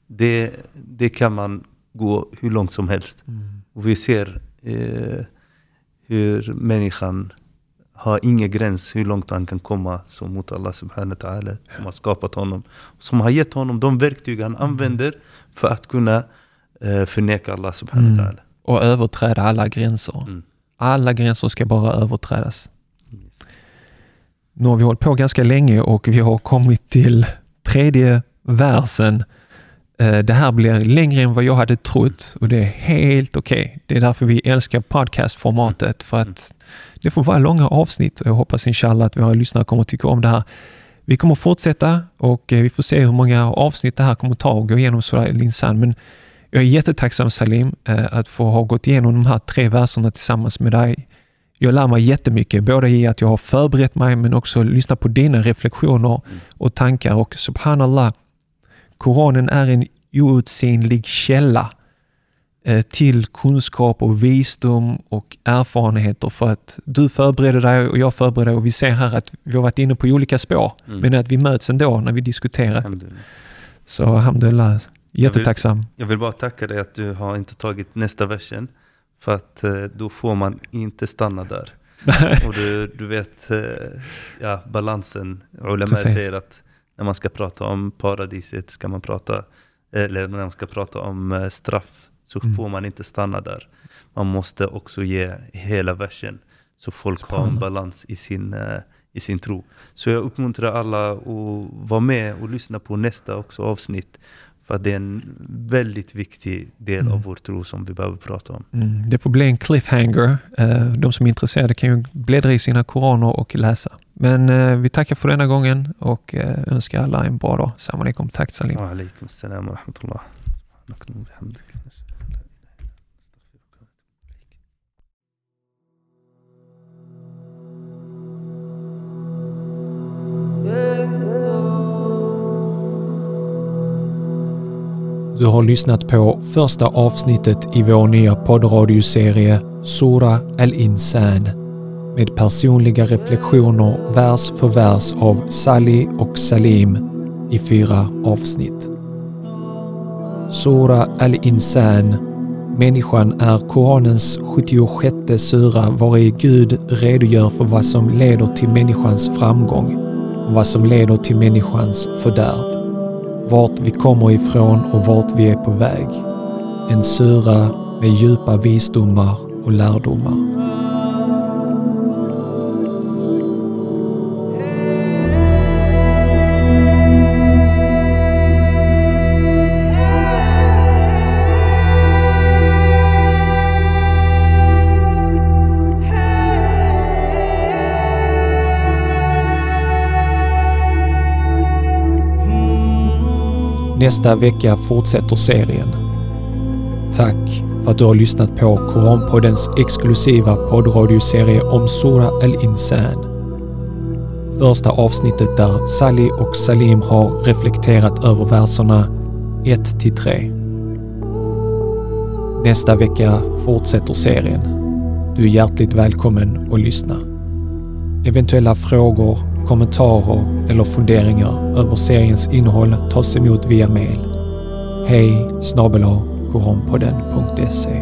Det, det kan man gå hur långt som helst. Mm. Och vi ser eh, hur människan har ingen gräns hur långt han kan komma som mot Allah subhanahu wa ta'ala som har skapat honom. Som har gett honom de verktyg han mm. använder för att kunna eh, förneka Allah subhanahu wa mm. Och överträda alla gränser. Mm. Alla gränser ska bara överträdas. Nu har vi hållit på ganska länge och vi har kommit till tredje versen Eh, det här blir längre än vad jag hade trott och det är helt okej. Okay. Det är därför vi älskar podcastformatet för att det får vara långa avsnitt och jag hoppas inshallah att våra lyssnare kommer att tycka om det här. Vi kommer fortsätta och eh, vi får se hur många avsnitt det här kommer att ta och gå igenom Surah Linsan. Men jag är jättetacksam Salim eh, att få ha gått igenom de här tre verserna tillsammans med dig. Jag lär mig jättemycket, både i att jag har förberett mig men också lyssnat på dina reflektioner och tankar och subhanallah, Koranen är en outsinlig källa eh, till kunskap och visdom och erfarenheter för att du förbereder dig och jag förbereder dig och vi ser här att vi har varit inne på olika spår, mm. men att vi möts ändå när vi diskuterar. Så alhamdulillah, jättetacksam. Jag vill, jag vill bara tacka dig att du har inte tagit nästa versen, för att eh, då får man inte stanna där. och du, du vet, eh, ja, balansen. Ulema säger att när man ska prata om paradiset, ska man prata, eller när man ska prata om eh, straff, så mm. får man inte stanna där. Man måste också ge hela versen, så folk Spännande. har en balans i sin, i sin tro. Så jag uppmuntrar alla att vara med och lyssna på nästa också avsnitt. För det är en väldigt viktig del mm. av vår tro som vi behöver prata om. Mm. Det får bli en cliffhanger. Eh, de som är intresserade kan ju bläddra i sina koraner och läsa. Men eh, vi tackar för denna gången och eh, önskar alla en bra dag. Salam alaikum. Tack Salim. Wa alaikum salam wa rahmatullah. Du har lyssnat på första avsnittet i vår nya poddradioserie Sura al-Insan med personliga reflektioner vers för vers av Sali och Salim i fyra avsnitt. Sura al-Insan Människan är Koranens 76 sura vari Gud redogör för vad som leder till människans framgång och vad som leder till människans fördärv. Vart vi kommer ifrån och vart vi är på väg. En sura med djupa visdomar och lärdomar. Nästa vecka fortsätter serien. Tack för att du har lyssnat på Koranpoddens exklusiva poddradioserie om Sura al-Insan. Första avsnittet där Sally och Salim har reflekterat över verserna 1 till 3. Nästa vecka fortsätter serien. Du är hjärtligt välkommen att lyssna. Eventuella frågor, kommentarer eller funderingar över seriens innehåll tas emot via mail. Hej snabel koranpodden.se